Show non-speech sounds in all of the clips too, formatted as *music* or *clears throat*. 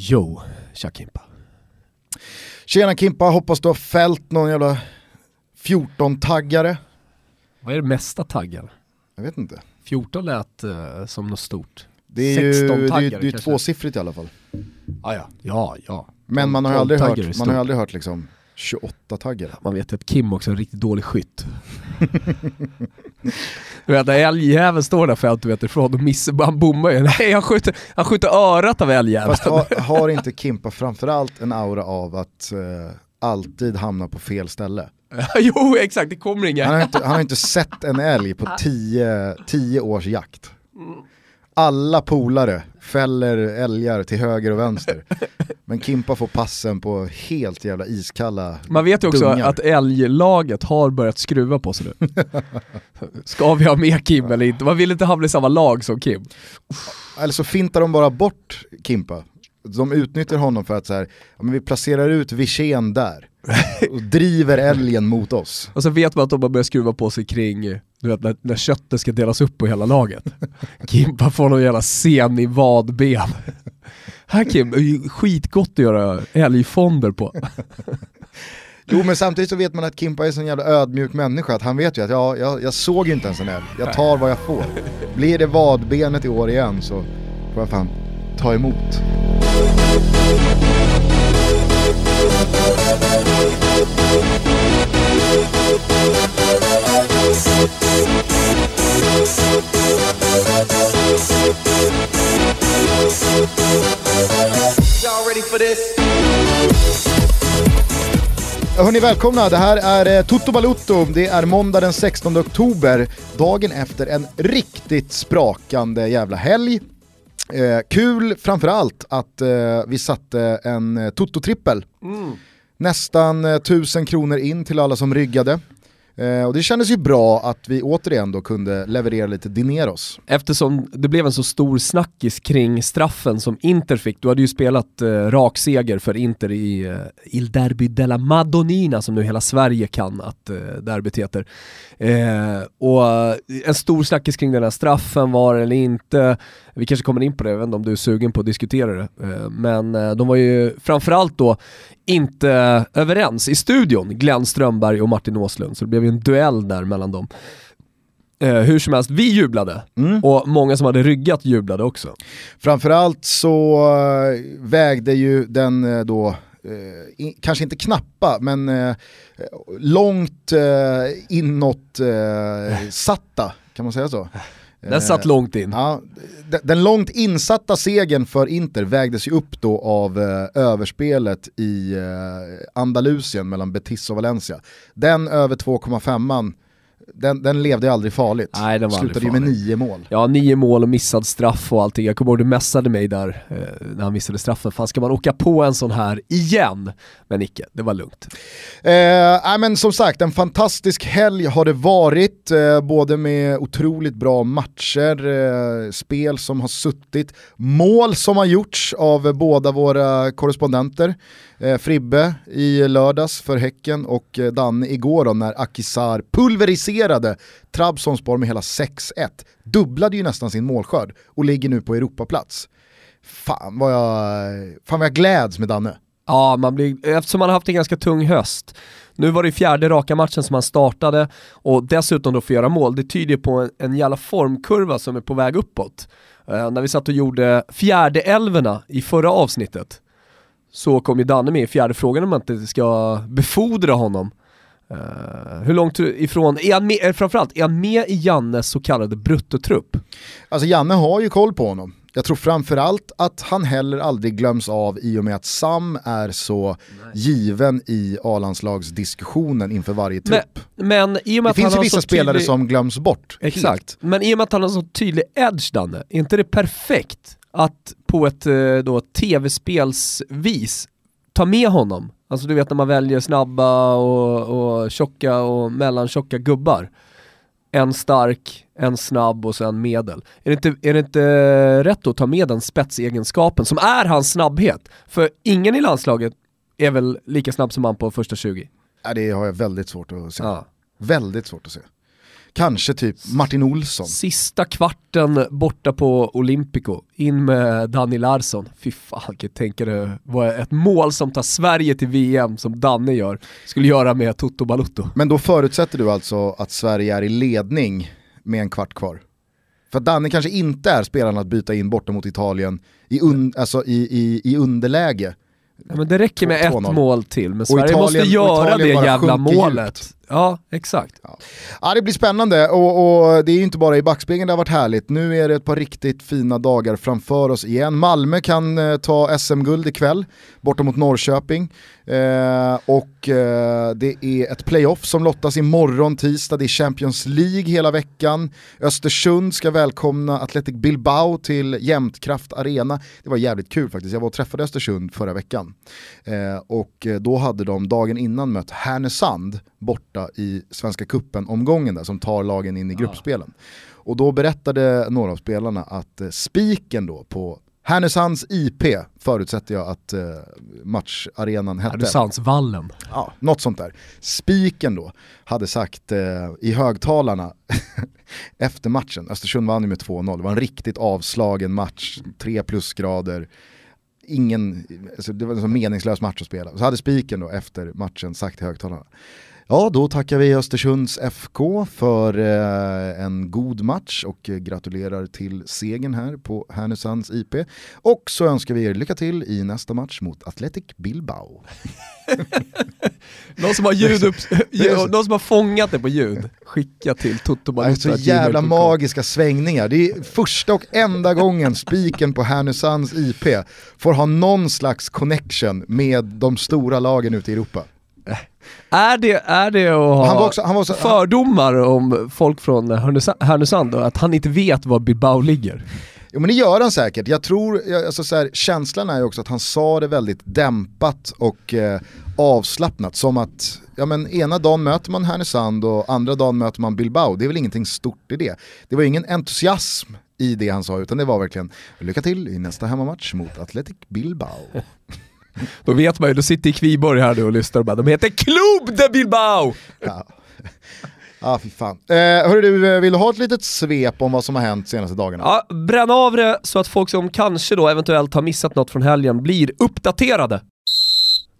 Jo, tja Kimpa. Tjena Kimpa, hoppas du har fällt någon jävla 14-taggare. Vad är det mesta taggar? Jag vet inte. 14 lät uh, som något stort. Det är ju 16 det är, taggare det är ju kanske. tvåsiffrigt i alla fall. Ah, ja, ja, ja. Men man har ju 12 aldrig hört, man har ju aldrig hört liksom 28-taggare. Man vet ju att Kim också är en riktigt dålig skytt. *laughs* du vet när älgjäveln står där 50 meter ifrån och missar, han bommar ju. Nej han skjuter, han skjuter örat av älgjäveln. Fast har, har inte Kimpa framförallt en aura av att eh, alltid hamna på fel ställe? *laughs* jo exakt, det kommer inga. Han har inte, han har inte sett en älg på 10 års jakt. Alla polare fäller älgar till höger och vänster. Men Kimpa får passen på helt jävla iskalla Man vet ju också dungar. att älglaget har börjat skruva på sig nu. *laughs* Ska vi ha med Kim eller inte? Man vill inte hamna i samma lag som Kim. Eller så fintar de bara bort Kimpa. De utnyttjar honom för att så här, ja, men vi placerar ut Wirsén där och driver älgen mot oss. Och så vet man att de har börjat skruva på sig kring, du vet när, när köttet ska delas upp på hela laget. Kimpa får någon jävla sen i vadben. Här Kim, skitgott att göra älgfonder på. Jo men samtidigt så vet man att Kimpa är en sån jävla ödmjuk människa att han vet ju att ja, jag, jag såg inte ens en älg, jag tar vad jag får. Blir det vadbenet i år igen så får jag fan ta emot. Hörni välkomna, det här är eh, Toto Balutto. Det är måndag den 16 oktober, dagen efter en riktigt sprakande jävla helg. Eh, kul framförallt att eh, vi satte en eh, Toto-trippel. Nästan eh, 1000 kronor in till alla som ryggade. Eh, och det kändes ju bra att vi återigen då kunde leverera lite dineros. Eftersom det blev en så stor snackis kring straffen som Inter fick, du hade ju spelat eh, rak seger för Inter i eh, Il Derby della Madonnina som nu hela Sverige kan att eh, derbyt heter. Eh, och en stor snackis kring den här straffen, var eller inte, vi kanske kommer in på det, jag vet inte om du är sugen på att diskutera det. Eh, men eh, de var ju framförallt då inte överens i studion, Glenn Strömberg och Martin Åslund, så det blev ju en duell där mellan dem. Eh, hur som helst, vi jublade och många som hade ryggat jublade också. Framförallt så vägde ju den då, eh, in, kanske inte knappa, men eh, långt eh, inåt eh, satta, kan man säga så? Den satt långt in. Ja, den, långt insatta segern för Inter vägdes ju upp då av eh, överspelet i eh, Andalusien mellan Betis och Valencia. Den över 2,5an, den, den levde aldrig farligt. Nej, den var Slutade ju med nio mål. Ja, nio mål och missad straff och allting. Jag kommer ihåg du messade mig där eh, när han missade straffen. Fan ska man åka på en sån här igen? Men icke, det var lugnt. Eh, nej, men som sagt, en fantastisk helg har det varit, eh, både med otroligt bra matcher, eh, spel som har suttit, mål som har gjorts av båda våra korrespondenter. Eh, Fribbe i lördags för Häcken och eh, Danne igår då när Akisar pulveriserade Trabzonspor med hela 6-1. Dubblade ju nästan sin målskörd och ligger nu på Europaplats. Fan vad jag, fan vad jag gläds med Danne. Ja, man blir, eftersom man har haft en ganska tung höst. Nu var det fjärde raka matchen som han startade och dessutom då får göra mål. Det tyder på en, en jävla formkurva som är på väg uppåt. Eh, när vi satt och gjorde fjärde älvorna i förra avsnittet så kom ju Danne med i fjärde frågan om man inte ska befordra honom. Eh, hur långt ifrån, är han med, eh, framförallt, är han med i Jannes så kallade bruttotrupp? Alltså Janne har ju koll på honom. Jag tror framförallt att han heller aldrig glöms av i och med att Sam är så given i A-landslagsdiskussionen inför varje Men, trupp. men i och med det att finns ju vissa spelare tydlig... som glöms bort. Exakt, Helt. men i och med att han har så tydlig edge Danne, är inte det perfekt att på ett eh, då, tv-spelsvis ta med honom? Alltså du vet när man väljer snabba och, och tjocka och mellantjocka gubbar. En stark, en snabb och sen medel. Är det inte, är det inte rätt att ta med den spetsegenskapen som är hans snabbhet? För ingen i landslaget är väl lika snabb som han på första 20? Ja, det har jag väldigt svårt att se. Ja. Väldigt svårt att se. Kanske typ Martin Olsson. Sista kvarten borta på Olympico, in med Danny Larsson. Fy fan, kan tänka det var ett mål som tar Sverige till VM som Danne gör, skulle göra med Toto Balutto. Men då förutsätter du alltså att Sverige är i ledning med en kvart kvar? För Danne kanske inte är spelaren att byta in borta mot Italien i, un, alltså i, i, i underläge. Ja, men det räcker med ett mål till, men Sverige måste göra det jävla målet. Djupt. Ja, exakt. Ja. ja. det blir spännande och, och, det är ju inte bara i backspegeln det har varit härligt. Nu är det ett par riktigt fina dagar framför oss igen. Malmö kan eh, ta SM-guld ikväll borta mot Norrköping. Eh, och eh, det är ett playoff som lottas imorgon tisdag, det är Champions League hela veckan. Östersund ska välkomna Athletic Bilbao till Jämtkraft Arena. Det var jävligt kul faktiskt, jag var och träffade Östersund förra veckan. Eh, och eh, då hade de dagen innan mött Härnösand borta i Svenska Kuppen-omgången där som tar lagen in i gruppspelen. Och då berättade några av spelarna att eh, spiken då på Härnösands IP förutsätter jag att eh, matcharenan hette. Härnösandsvallen. Ja, något sånt där. Spiken då hade sagt eh, i högtalarna *laughs* efter matchen, Östersund vann ju med 2-0, det var en riktigt avslagen match, 3 plusgrader, ingen, alltså det var en så meningslös match att spela. Så hade spiken då efter matchen sagt i högtalarna, Ja, då tackar vi Östersunds FK för eh, en god match och gratulerar till segern här på Härnösands IP. Och så önskar vi er lycka till i nästa match mot Athletic Bilbao. *laughs* någon, som har ljud upp, någon som har fångat det på ljud, skicka till Toto Det är så jävla magiska svängningar. Det är första och enda gången spiken på Härnösands IP får ha någon slags connection med de stora lagen ute i Europa. Är det, är det att ha han var också, han var också, fördomar om folk från Härnösand då, att han inte vet var Bilbao ligger? Jo men det gör han säkert. Jag tror, alltså så här, känslan är ju också att han sa det väldigt dämpat och eh, avslappnat. Som att, ja men ena dagen möter man Härnösand och andra dagen möter man Bilbao. Det är väl ingenting stort i det. Det var ingen entusiasm i det han sa utan det var verkligen lycka till i nästa hemmamatch mot Athletic Bilbao. *laughs* Då vet man ju, då sitter Kviborg här nu och lyssnar och bara, de heter Club de Bilbao! Ja. Ja, ah, fy fan. Eh, hörru du, vill du ha ett litet svep om vad som har hänt senaste dagarna? Ja, bränn av det så att folk som kanske då eventuellt har missat något från helgen blir uppdaterade.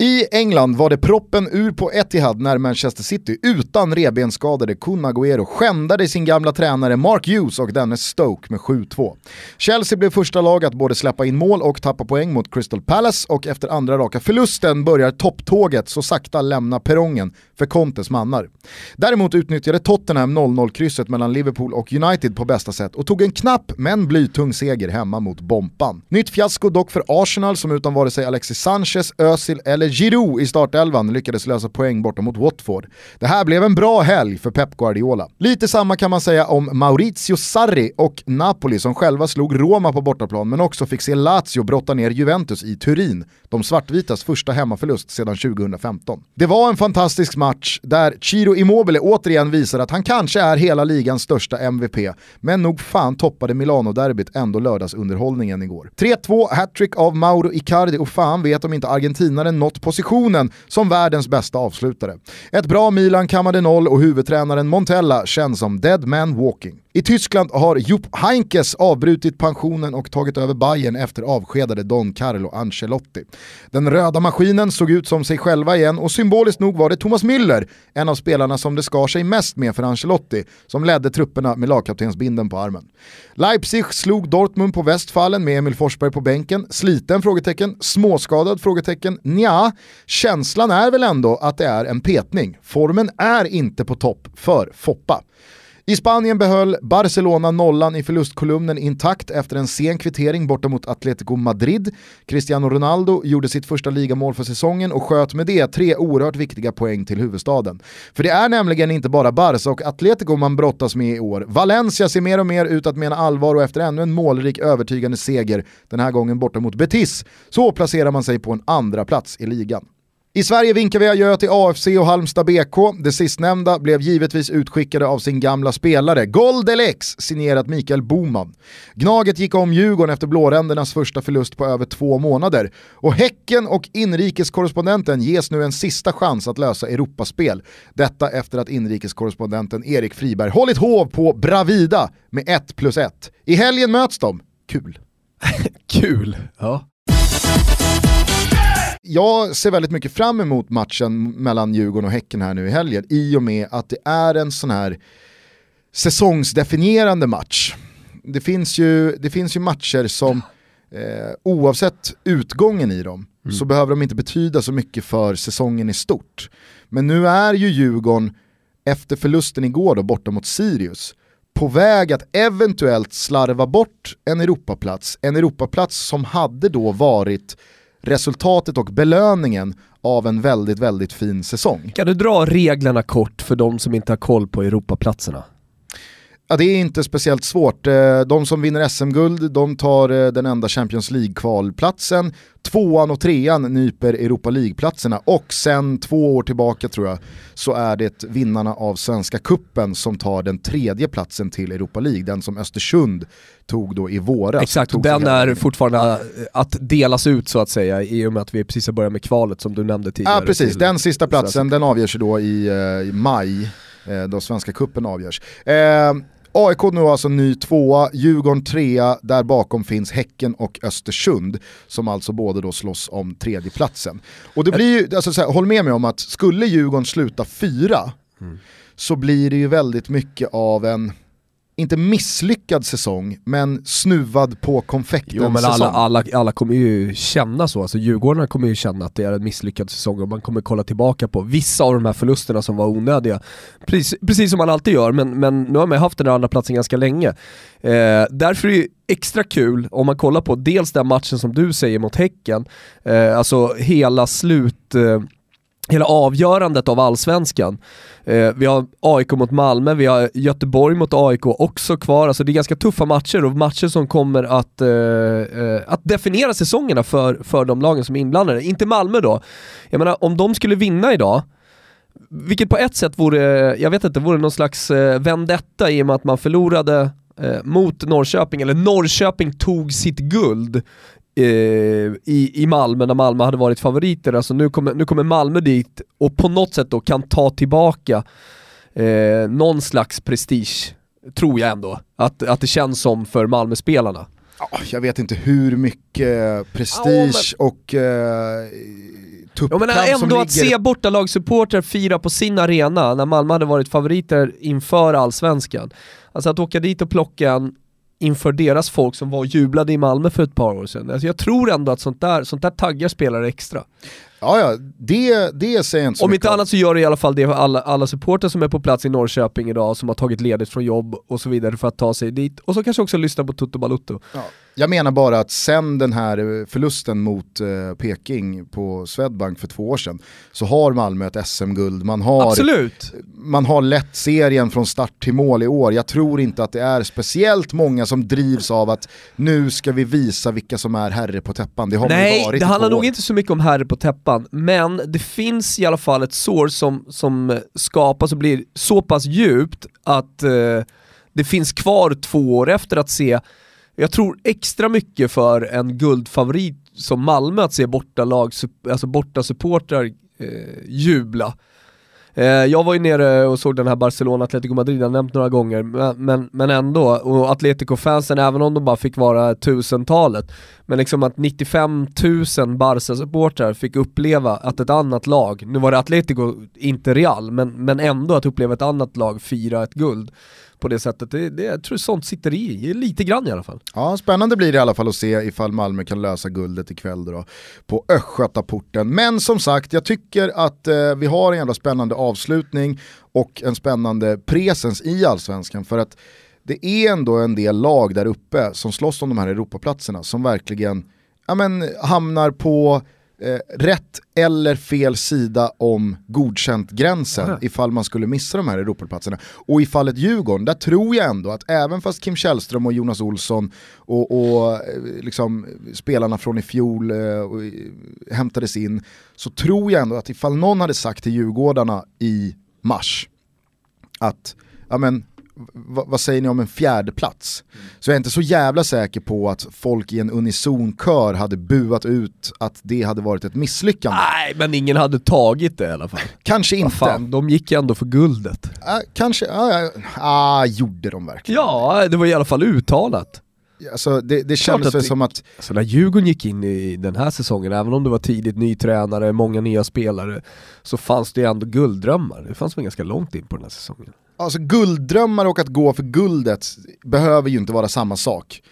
I England var det proppen ur på Etihad när Manchester City utan rebenskadade Kun Agüero skändade sin gamla tränare Mark Hughes och dennes Stoke med 7-2. Chelsea blev första lag att både släppa in mål och tappa poäng mot Crystal Palace och efter andra raka förlusten börjar topptåget så sakta lämna perrongen för Contes mannar. Däremot utnyttjade Tottenham 0-0-krysset mellan Liverpool och United på bästa sätt och tog en knapp men blytung seger hemma mot Bompan. Nytt fiasko dock för Arsenal som utan vare sig Alexis Sanchez, Özil eller Giroud i startelvan lyckades lösa poäng borta mot Watford. Det här blev en bra helg för Pep Guardiola. Lite samma kan man säga om Maurizio Sarri och Napoli som själva slog Roma på bortaplan men också fick se Lazio brotta ner Juventus i Turin, de svartvitas första hemmaförlust sedan 2015. Det var en fantastisk match där Ciro Immobile återigen visar att han kanske är hela ligans största MVP, men nog fan toppade Milano-derbyt ändå lördagsunderhållningen igår. 3-2 hattrick av Mauro Icardi och fan vet om inte argentinaren nått positionen som världens bästa avslutare. Ett bra Milan kammade noll och huvudtränaren Montella känns som dead man walking. I Tyskland har Jupp Heinkes avbrutit pensionen och tagit över Bayern efter avskedade Don Carlo Ancelotti. Den röda maskinen såg ut som sig själva igen och symboliskt nog var det Thomas Müller, en av spelarna som det skar sig mest med för Ancelotti, som ledde trupperna med lagkaptensbinden på armen. Leipzig slog Dortmund på Westfallen med Emil Forsberg på bänken. Sliten? frågetecken. Småskadad? frågetecken. Nja, känslan är väl ändå att det är en petning. Formen är inte på topp för Foppa. I Spanien behöll Barcelona nollan i förlustkolumnen intakt efter en sen kvittering borta mot Atletico Madrid. Cristiano Ronaldo gjorde sitt första ligamål för säsongen och sköt med det tre oerhört viktiga poäng till huvudstaden. För det är nämligen inte bara Barca och Atletico man brottas med i år. Valencia ser mer och mer ut att mena allvar och efter ännu en målrik övertygande seger, den här gången borta mot Betis, så placerar man sig på en andra plats i ligan. I Sverige vinkar vi adjö till AFC och Halmstad BK. Det sistnämnda blev givetvis utskickade av sin gamla spelare, Goldelex, signerat Mikael Boman. Gnaget gick om Djurgården efter blårändernas första förlust på över två månader. Och Häcken och inrikeskorrespondenten ges nu en sista chans att lösa Europaspel. Detta efter att inrikeskorrespondenten Erik Friberg hållit hov på Bravida med 1 plus 1. I helgen möts de. Kul. *laughs* Kul, ja jag ser väldigt mycket fram emot matchen mellan Djurgården och Häcken här nu i helgen i och med att det är en sån här säsongsdefinierande match. Det finns ju, det finns ju matcher som eh, oavsett utgången i dem mm. så behöver de inte betyda så mycket för säsongen i stort. Men nu är ju Djurgården efter förlusten igår då borta mot Sirius på väg att eventuellt slarva bort en Europaplats, en Europaplats som hade då varit resultatet och belöningen av en väldigt, väldigt fin säsong. Kan du dra reglerna kort för de som inte har koll på Europaplatserna? Ja, det är inte speciellt svårt. Eh, de som vinner SM-guld, de tar eh, den enda Champions League-kvalplatsen. Tvåan och trean nyper Europa League-platserna och sen två år tillbaka tror jag så är det vinnarna av Svenska Kuppen som tar den tredje platsen till Europa League, den som Östersund tog då i våras. Exakt, och den är fortfarande eh, att delas ut så att säga i och med att vi precis har börjat med kvalet som du nämnde tidigare. Ja precis, den sista platsen den avgörs då i, i maj då Svenska Kuppen avgörs. Eh, AIK nu alltså ny tvåa, Djurgården trea, där bakom finns Häcken och Östersund som alltså båda då slåss om tredjeplatsen. Och det blir ju, alltså så här, håll med mig om att skulle Djurgården sluta fyra mm. så blir det ju väldigt mycket av en inte misslyckad säsong, men snuvad på konfekten jo, men alla, alla, alla kommer ju känna så, alltså Djurgården kommer ju känna att det är en misslyckad säsong och man kommer kolla tillbaka på vissa av de här förlusterna som var onödiga. Precis, precis som man alltid gör, men, men nu har man haft den här andra platsen ganska länge. Eh, därför är det extra kul om man kollar på dels den matchen som du säger mot Häcken, eh, alltså hela slut eh, hela avgörandet av allsvenskan. Eh, vi har AIK mot Malmö, vi har Göteborg mot AIK också kvar, alltså det är ganska tuffa matcher och matcher som kommer att, eh, eh, att definiera säsongerna för, för de lagen som är inblandade. Inte Malmö då, jag menar om de skulle vinna idag, vilket på ett sätt vore, jag vet inte, vore någon slags eh, vendetta i och med att man förlorade eh, mot Norrköping, eller Norrköping tog sitt guld i, i Malmö när Malmö hade varit favoriter. Alltså nu kommer, nu kommer Malmö dit och på något sätt då kan ta tillbaka eh, någon slags prestige, tror jag ändå, att, att det känns som för Malmö-spelarna. Jag vet inte hur mycket prestige ja, men... och eh, tuppkamp ja, men ändå att se bortalagssupportrar fira på sin arena när Malmö hade varit favoriter inför allsvenskan. Alltså att åka dit och plocka en inför deras folk som var och jublade i Malmö för ett par år sedan. Alltså jag tror ändå att sånt där, sånt där taggar spelare extra. Ja, ja, det, det säger jag inte så Om inte annat så gör det i alla fall det för alla, alla supporter som är på plats i Norrköping idag, som har tagit ledigt från jobb och så vidare för att ta sig dit. Och så kanske också lyssna på Toto Balutto. Ja. Jag menar bara att sen den här förlusten mot eh, Peking på Swedbank för två år sedan så har Malmö ett SM-guld. Man har, Absolut. man har lett serien från start till mål i år. Jag tror inte att det är speciellt många som drivs av att nu ska vi visa vilka som är herre på täppan. Det har Nej, varit det handlar nog inte så mycket om herre på täppan, men det finns i alla fall ett sår som, som skapas och blir så pass djupt att eh, det finns kvar två år efter att se jag tror extra mycket för en guldfavorit som Malmö att se bortalag, alltså borta supportrar eh, jubla. Eh, jag var ju nere och såg den här Barcelona Atletico Madrid, jag har nämnt några gånger, men, men, men ändå, och Atletico-fansen, även om de bara fick vara tusentalet, men liksom att 95 000 Barca-supportrar fick uppleva att ett annat lag, nu var det Atletico, inte Real, men, men ändå att uppleva ett annat lag fira ett guld på det sättet. Det, det, jag tror sånt sitter i, lite grann i alla fall. Ja, spännande blir det i alla fall att se ifall Malmö kan lösa guldet ikväll då, på Östgötaporten. Men som sagt, jag tycker att eh, vi har en jävla spännande avslutning och en spännande presens i allsvenskan för att det är ändå en del lag där uppe som slåss om de här Europaplatserna som verkligen ja, men, hamnar på eh, rätt eller fel sida om godkänt-gränsen Ja. ifall man skulle missa de här Europaplatserna. Och i fallet Djurgården, där tror jag ändå att även fast Kim Källström och Jonas Olsson och, och eh, liksom, spelarna från i fjol eh, och, eh, hämtades in, så tror jag ändå att ifall någon hade sagt till Djurgårdarna i mars att, ja men, vad säger ni om en fjärde plats? Så jag är inte så jävla säker på att folk i en unison kör hade buat ut att det hade varit ett misslyckande. Nej, men ingen hade tagit det i alla fall. Kanske inte. fan, de gick ju ändå för guldet. Ah, kanske, ja, ah, gjorde de verkligen? Ja, det var i alla fall uttalat. Alltså, det, det kändes väl som att, Alltså när Djurgården gick in i den här säsongen, även om det var tidigt ny tränare, många nya spelare, så fanns det ändå gulddrömmar. Det fanns väl ganska långt in på den här säsongen. Alltså gulddrömmar och att gå för guldet behöver ju inte vara samma sak.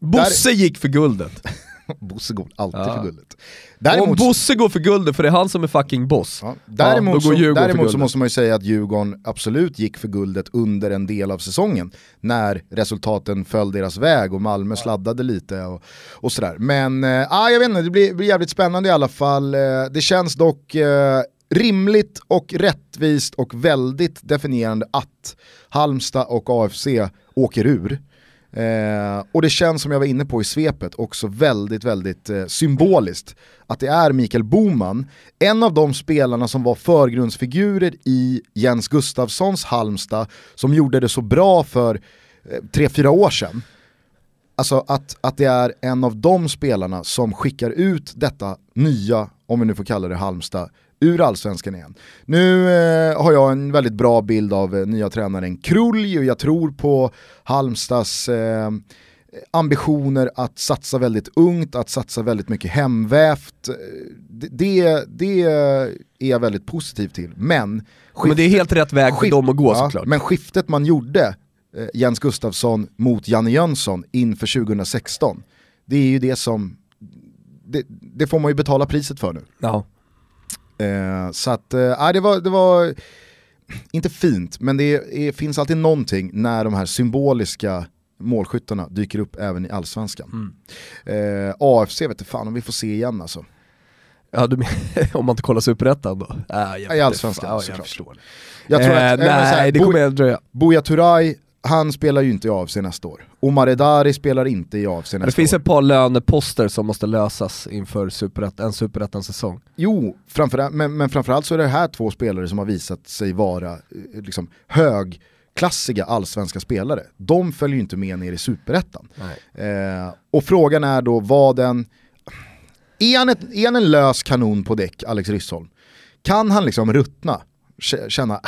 Bosse gick för guldet. *laughs* Bosse går alltid Ja. för guldet. Om Däremot, Bosse går för guldet, för det är han som är fucking boss. ja, däremot, då så, däremot så måste man ju säga att Djurgården absolut gick för guldet under en del av säsongen. När resultaten föll deras väg och Malmö sladdade lite och, och sådär. Men äh, jag vet inte, det blir, blir jävligt spännande i alla fall. Eh, det känns dock eh, rimligt och rättvist och väldigt definierande att Halmstad och AFC åker ur. Eh, och det känns som jag var inne på i svepet också väldigt, väldigt eh, symboliskt att det är Mikael Boman, en av de spelarna som var förgrundsfigurer i Jens Gustafssons Halmstad som gjorde det så bra för eh, tre, fyra år sedan. Alltså att, att det är en av de spelarna som skickar ut detta nya, om vi nu får kalla det Halmstad, ur allsvenskan igen. Nu eh, har jag en väldigt bra bild av eh, nya tränaren Krulj och jag tror på Halmstads eh, ambitioner att satsa väldigt ungt, att satsa väldigt mycket hemvävt. Eh, Det, det, är jag väldigt positiv till. Men, Men det är helt rätt väg för dem att gå ja, såklart. Men skiftet man gjorde, eh, Jens Gustafsson mot Janne Jönsson inför 2016, det är ju det som, det, det får man ju betala priset för nu. Ja. Eh, så att, eh, nej, det, var, det var inte fint, men det är, finns alltid någonting när de här symboliska målskyttarna dyker upp även i allsvenskan. Mm. Eh, AFC vet du fan om vi får se igen alltså. Ja, du, *laughs* om man inte kollar Superettan då? Äh, jag I Allsvenskan. Ja, jag såklart. förstår. Jag tror eh, att, eh, så här, nej, det Bo- kommer att dröja. Buya Turay, han spelar ju inte i AFC nästa år. Omar Edari spelar inte i AFC nästa Det finns år. ett par löneposter som måste lösas inför superett, en superettan-säsong. Jo, framförallt, men, men framförallt så är det här två spelare som har visat sig vara eh, liksom, högklassiga allsvenska spelare. De följer ju inte med ner i superettan. Eh, och frågan är då vad den... Är han, ett, är han en lös kanon på däck, Alex Ryssholm? Kan han liksom ruttna? Känna, äh,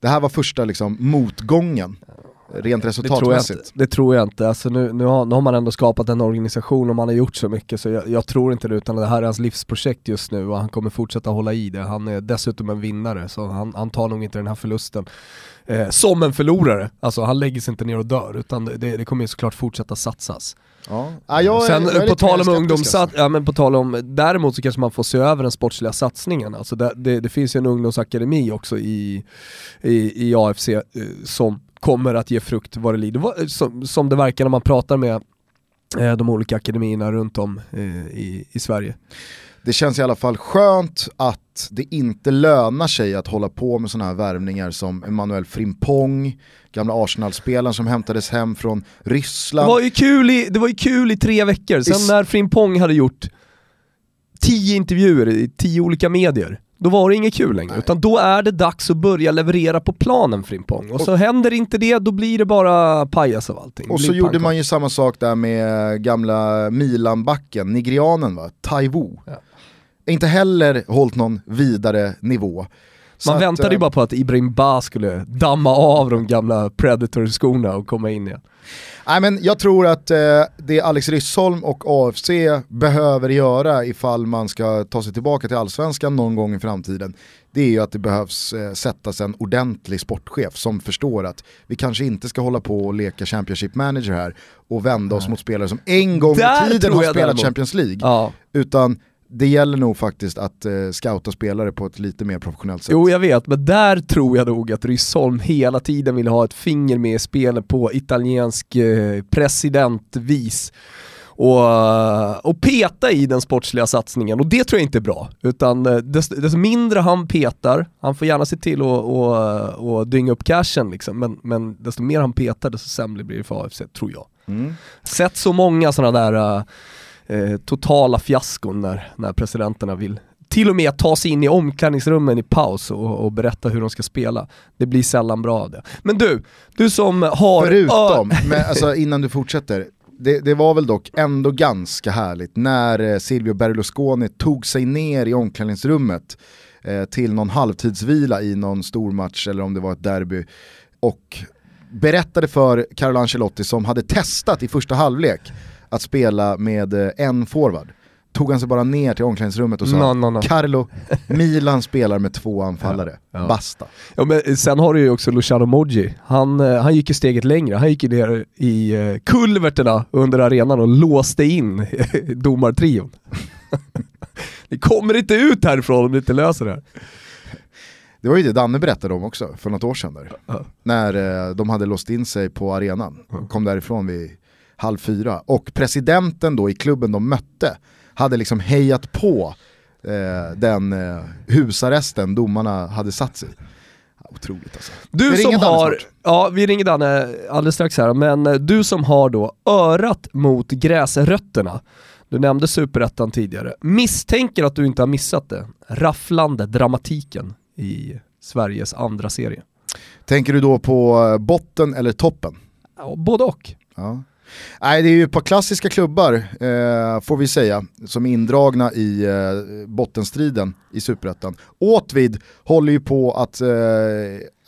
det här var första liksom, motgången, rent Det tror jag resultatmässigt. Det tror jag inte. Alltså nu, nu, har, nu har man ändå skapat en organisation och man har gjort så mycket så jag, jag tror inte det utan det här är hans livsprojekt just nu och han kommer fortsätta hålla i det. Han är dessutom en vinnare så han, han tar nog inte den här förlusten eh, som en förlorare. Alltså han lägger sig inte ner och dör utan det, det kommer ju såklart fortsätta satsas. Ja. Ja, jag Sen jag är på lite tal om ungdomssats, alltså. ja men på tal om, däremot så kanske man får se över den sportsliga satsningen. Alltså det, det, det finns ju en ungdomsakademi också i, i, i AFC eh, som kommer att ge frukt vad det lider. Som, som det verkar när man pratar med eh, de olika akademierna runt om eh, i, i Sverige. Det känns i alla fall skönt att det inte lönar sig att hålla på med sådana här värvningar som Emmanuel Frimpong, gamla Arsenal-spelaren som hämtades hem från Det Ryssland. var, ju kul i, det var ju kul i tre veckor, sen när Frimpong hade gjort tio intervjuer i tio olika medier, då var det inget kul längre. Nej. Utan då är det dags att börja leverera på planen Frimpong. Och så händer inte det, då blir det bara pajas av allting. Och så blir gjorde man ju samma sak där med gamla Milan-backen, nigerianen va, Taiwo. Ja. Inte heller hållit någon vidare nivå. Man att, väntade ju eh, bara på att Ibrahim Ba skulle damma av de gamla Predator-skorna och komma in igen. Nej, men jag tror att eh, det Alex Ryssholm och AFC behöver göra ifall man ska ta sig tillbaka till allsvenskan någon gång i framtiden, det är ju att det behövs eh, sättas en ordentlig sportchef som förstår att vi kanske inte ska hålla på och leka Championship Manager här och vända oss mot spelare som en gång Där i tiden har spelat däremot. Champions League. Ja. Utan det gäller nog faktiskt att eh, scouta spelare på ett lite mer professionellt sätt. Jo jag vet, men där tror jag nog att Ryssholm hela tiden vill ha ett finger med i spelet på italiensk eh, presidentvis. och, och peta i den sportsliga satsningen och det tror jag inte är bra. Utan eh, desto, desto mindre han petar, han får gärna se till att och, och dynga upp cashen liksom, men, men desto mer han petar desto sämre blir det för AFC, tror jag. Mm. Sett så många sådana där eh, totala fiaskon när, när presidenterna vill till och med ta sig in i omklädningsrummen i paus och, och, berätta hur de ska spela. Det blir sällan bra av det. Men du, du som har... Förutom, men, alltså, *laughs* innan du fortsätter, det, det, var väl dock ändå ganska härligt när eh, Silvio Berlusconi tog sig ner i omklädningsrummet eh, till någon halvtidsvila i någon stormatch eller om det var ett derby och berättade för Carlo Ancelotti som hade testat i första halvlek att spela med eh, en forward tog han sig bara ner till omklädningsrummet och sa no, no, no. Carlo, *laughs* Milan spelar med två anfallare, ja, ja. basta. Ja, men sen har du ju också Luciano Moggi, han, eh, han gick ju steget längre, han gick ju ner i uh, kulverterna under arenan och låste in *laughs* domartrion. *laughs* Ni kommer inte ut härifrån om ni inte löser det här. Det var ju det Danne berättade om också för något år sedan där. Ja. När eh, de hade låst in sig på arenan, kom därifrån vid halv fyra. Och presidenten då i klubben de mötte hade liksom hejat på eh, den eh, husarresten domarna hade satt sig Otroligt alltså. Du som har, ja vi ringer Danne alldeles strax här, men eh, du som har då örat mot gräsrötterna, du nämnde superettan tidigare, misstänker att du inte har missat det, rafflande dramatiken i Sveriges andra serie. Tänker du då på eh, botten eller toppen? Ja, både och. Ja. Nej, det är ju ett par klassiska klubbar, eh, får vi säga, som är indragna i eh, bottenstriden i Superettan. Åtvid håller ju på att eh,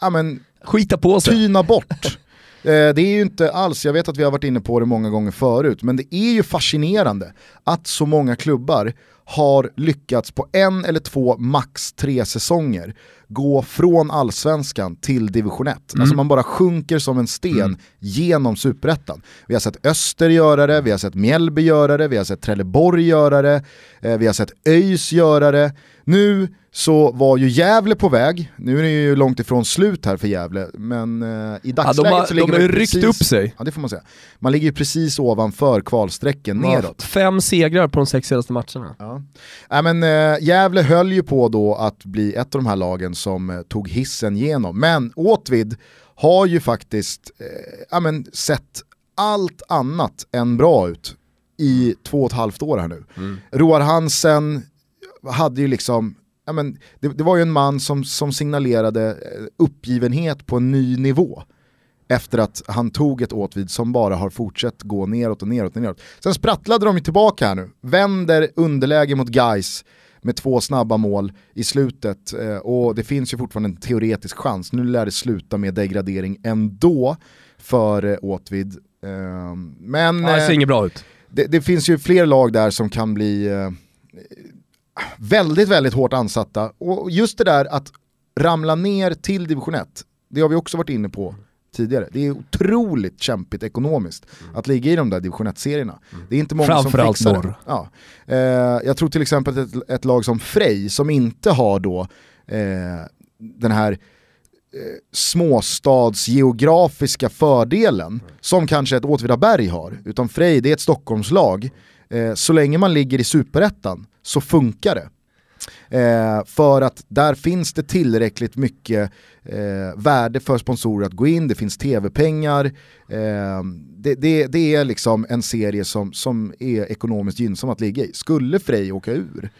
ja, men, Skita på sig. tyna bort. *laughs* Eh, det är ju inte alls, jag vet att vi har varit inne på det många gånger förut, men det är ju fascinerande att så många klubbar har lyckats på en eller två, max tre säsonger gå från allsvenskan till division 1. Mm. Alltså man bara sjunker som en sten mm. genom superettan. Vi har sett Öster göra det, vi har sett Mjällby göra det, vi har sett Trelleborg göra det, eh, vi har sett ÖIS göra det. Nu så var ju Gävle på väg, nu är det ju långt ifrån slut här för Gävle, men eh, i dagsläget ja, de har, så ligger de har ju ryckt upp sig. Ja det får man säga. Man ligger ju precis ovanför kvalsträcken ja, neråt. Fem segrar på de sex senaste matcherna. Ja. Äh, men, eh, Gävle höll ju på då att bli ett av de här lagen som eh, tog hissen genom, men Åtvid har ju faktiskt eh, men, sett allt annat än bra ut i två och ett halvt år här nu. Mm. Roar Hansen hade ju liksom ja, men, det, det, var ju en man som, som signalerade uppgivenhet på en ny nivå efter att han tog ett åtvid som bara har fortsatt gå neråt och neråt och neråt. Sen sprattlade de ju tillbaka här nu, vänder underläge mot Guys med två snabba mål i slutet eh, och det finns ju fortfarande en teoretisk chans. Nu lär det sluta med degradering ändå för eh, Åtvid. Men ja, det ser inget bra ut. Det, det, finns ju fler lag där som kan bli väldigt, väldigt hårt ansatta. Och just det där att ramla ner till division 1, det har vi också varit inne på tidigare. Det är otroligt kämpigt ekonomiskt mm. att ligga i de där division 1-serierna. Mm. Det är inte många Framförallt som fixar det. Ja. Eh, jag tror till exempel ett, ett, lag som Frej som inte har då eh, den här eh, småstadsgeografiska fördelen mm. som kanske ett Åtvidaberg har, utan Frej det är ett Stockholmslag. Eh, så länge man ligger i superettan så funkar det. Eh, för att där finns det tillräckligt mycket eh, värde för sponsorer att gå in, det finns tv-pengar, eh, det, det, det, är liksom en serie som, som är ekonomiskt gynnsam att ligga i. Skulle Frej åka ur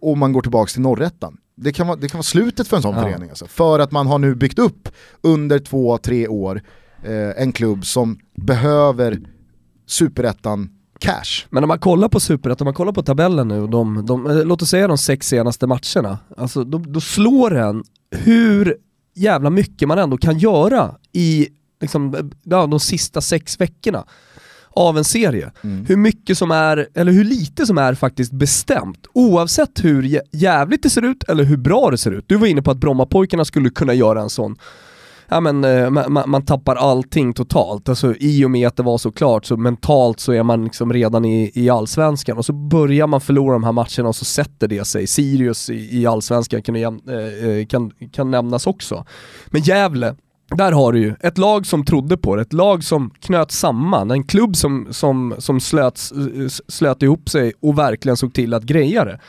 och man går tillbaka till norrättan, det kan, vara, det kan vara slutet för en sån ja. förening. Alltså. För att man har nu byggt upp under två, tre år eh, en klubb som behöver superettan cash. Men om man kollar på Superettan, om man kollar på tabellen nu, de, de, eh, låt oss säga de sex senaste matcherna, alltså då, då slår en hur jävla mycket man ändå kan göra i liksom, ja, de sista sex veckorna av en serie. Mm. Hur mycket som är, eller hur lite som är faktiskt bestämt. Oavsett hur jävligt det ser ut eller hur bra det ser ut. Du var inne på att Brommapojkarna skulle kunna göra en sån ja, men, eh, man, man, tappar allting totalt. Alltså, I och med att det var så klart så mentalt så är man liksom redan i, i allsvenskan och så börjar man förlora de här matcherna och så sätter det sig. Sirius i, i allsvenskan kan, eh, eh, kan, kan nämnas också. Men Gävle, där har du ju ett lag som trodde på det, ett lag som knöt samman, en klubb som, som, som slöt, slöt ihop sig och verkligen såg till att greja det.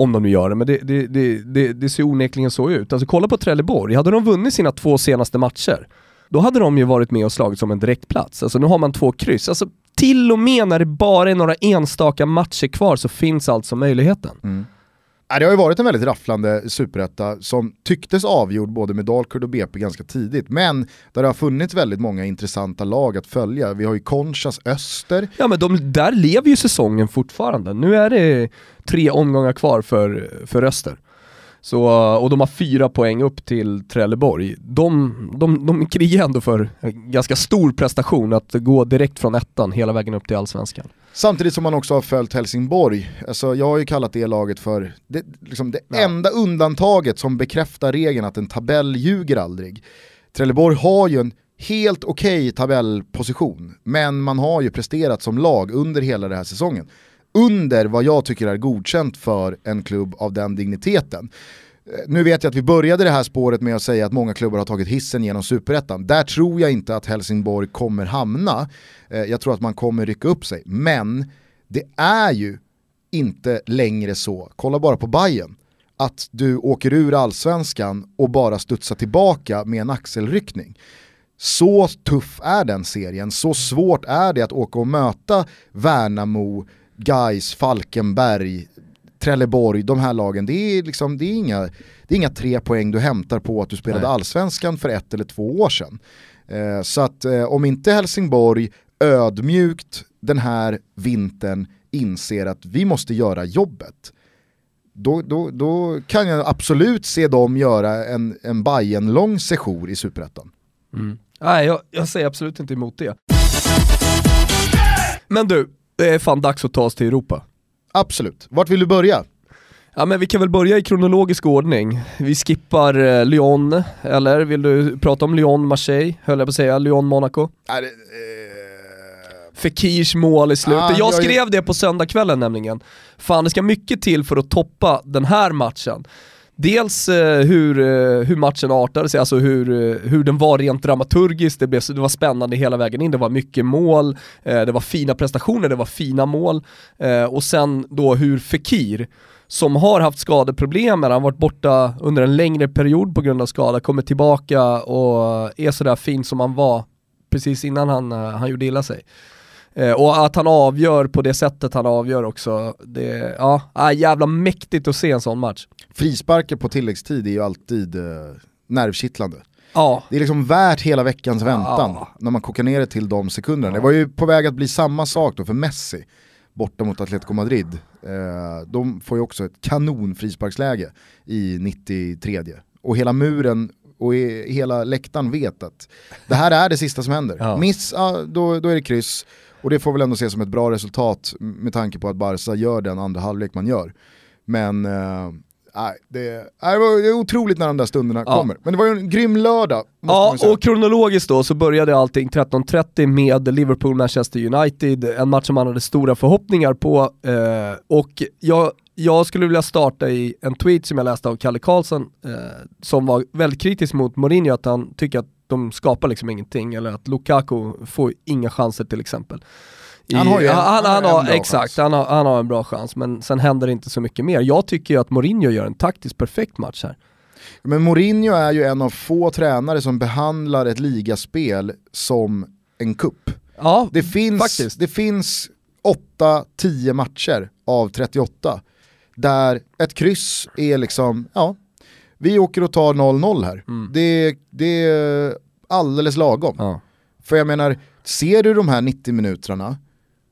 Om de nu gör det, men det, det, det, det, det ser onekligen så ut. Alltså kolla på Trelleborg, hade de vunnit sina två senaste matcher, då hade de ju varit med och slagit som en direktplats. Alltså nu har man två kryss. Alltså till och med när det bara är några enstaka matcher kvar så finns alltså möjligheten. Mm. Det har ju varit en väldigt rafflande superetta som tycktes avgjord både med Dalkurd och BP ganska tidigt. Men där det har funnits väldigt många intressanta lag att följa. Vi har ju Conchas Öster. Ja men de, där lever ju säsongen fortfarande. Nu är det tre omgångar kvar för, för Öster. Så, och de har fyra poäng upp till Trelleborg. De, de, de krigar ändå för en ganska stor prestation att gå direkt från ettan hela vägen upp till allsvenskan. Samtidigt som man också har följt Helsingborg. Alltså, jag har ju kallat det laget för det, liksom det ja. enda undantaget som bekräftar regeln att en tabell ljuger aldrig. Trelleborg har ju en helt okej okay tabellposition, men man har ju presterat som lag under hela den här säsongen under vad jag tycker är godkänt för en klubb av den digniteten. Eh, nu vet jag att vi började det här spåret med att säga att många klubbar har tagit hissen genom superettan. Där tror jag inte att Helsingborg kommer hamna. Eh, jag tror att man kommer rycka upp sig. Men det är ju inte längre så, kolla bara på Bayern att du åker ur allsvenskan och bara studsar tillbaka med en axelryckning. Så tuff är den serien, så svårt är det att åka och möta Värnamo, Geis, Falkenberg, Trelleborg, de här lagen, det är, liksom, det, är inga, det är inga tre poäng du hämtar på att du spelade Nej. allsvenskan för ett eller två år sedan. Eh, så att eh, om inte Helsingborg ödmjukt den här vintern inser att vi måste göra jobbet, då, då, då kan jag absolut se dem göra en, en Bayern lång sejour i Superettan. Mm. Nej, jag, jag säger absolut inte emot det. Men du, det är fan dags att ta oss till Europa. Absolut. Vart vill du börja? Ja men vi kan väl börja i kronologisk ordning. Vi skippar eh, Lyon, eller vill du prata om Lyon, Marseille, höll jag på att säga, Lyon, Monaco? Nej, det, eh... Fekirs mål i slutet. Ah, jag skrev jag... det på söndagskvällen nämligen. Fan det ska mycket till för att toppa den här matchen. Dels eh, hur, eh, hur matchen artade sig, alltså hur, eh, hur den var rent dramaturgiskt, det, blev, det var spännande hela vägen in, det var mycket mål, det var fina prestationer, det var fina mål. Och sen då hur Fekir, som har haft skadeproblem, han har varit borta under en längre period på grund av skada, kommer tillbaka och är sådär fin som han var precis innan han, han gjorde illa sig. Eh, och att han avgör på det sättet han avgör också, det ja, är jävla mäktigt att se en sån match. Frisparker på tilläggstid är ju alltid eh, nervkittlande. Ja. Det är liksom värt hela veckans väntan ja. när man kokar ner det till de sekunderna. Ja. Det var ju på väg att bli samma sak då för Messi borta mot Atletico Madrid. Eh, de får ju också ett kanon frisparksläge i 93 och hela muren och hela läktaren vet att det här är det sista som händer. Ja. Miss, då, då är det kryss. Och det får väl ändå ses som ett bra resultat med tanke på att Barca gör den andra halvlek man gör. Men eh, äh, det, äh, det var otroligt när de där stunderna ja. kommer. Men det var ju en grym lördag. Ja, och kronologiskt då så började allting 13.30 med Liverpool-Manchester United, en match som man hade stora förhoppningar på. Eh, och jag, jag skulle vilja starta i en tweet som jag läste av Kalle Karlsson, eh, som var väldigt kritisk mot Mourinho, att han tycker att de skapar liksom ingenting, eller att Lukaku får inga chanser till exempel. I, han har ju en, han, han, har, exakt, han har, han har en bra chans, men sen händer det inte så mycket mer. Jag tycker ju att Mourinho gör en taktiskt perfekt match här. Men Mourinho är ju en av få tränare som behandlar ett ligaspel som en kupp. Ja, det finns, faktiskt. Det finns 8-10 matcher av 38 där ett kryss är liksom, ja, vi åker och tar 0-0 här. Mm. Det, det är alldeles lagom. Ja. För jag menar, ser du de här 90 minuterna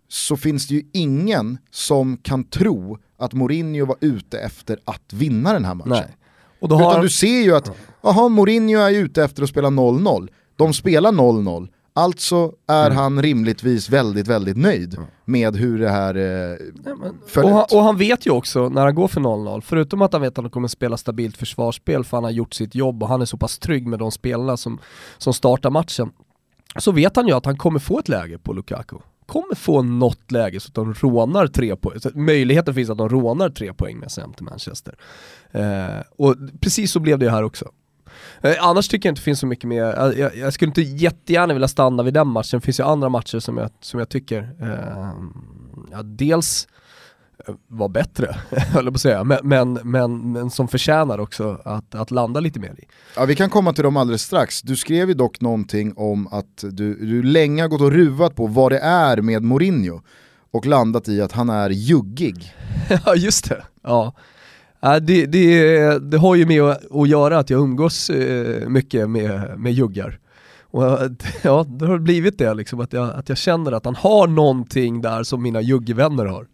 så finns det ju ingen som kan tro att Mourinho var ute efter att vinna den här matchen. Nej. Och då har... Utan du ser ju att, jaha, Mourinho är ute efter att spela 0-0. De spelar 0-0, Alltså är mm. han rimligtvis väldigt, väldigt nöjd mm. med hur det här eh, föll och, han, och han vet ju också när han går för 0-0, förutom att han vet att han kommer spela stabilt försvarsspel för han har gjort sitt jobb och han är så pass trygg med de spelarna som, som startar matchen, så vet han ju att han kommer få ett läge på Lukaku. Kommer få något läge så att de rånar tre poäng, möjligheten finns att de rånar tre poäng med sig hem till Manchester. Eh, och precis så blev det ju här också. Eh, annars tycker jag inte det finns så mycket mer, jag, jag, jag, skulle inte jättegärna vilja stanna vid den matchen, det finns ju andra matcher som jag, som jag tycker, eh, ja, dels eh, var bättre, *laughs* höll på att säga, men, men, men, men, som förtjänar också att, att landa lite mer i. Ja, vi kan komma till dem alldeles strax. Du skrev ju dock någonting om att du, du länge har gått och ruvat på vad det är med Mourinho och landat i att han är juggig. *laughs* ja just det. Ja. Det, det, det har ju med att göra att jag umgås eh, mycket med, med juggar. Och *laughs* ja, det har blivit det liksom, att jag, att jag känner att han har någonting där som mina juggvänner har.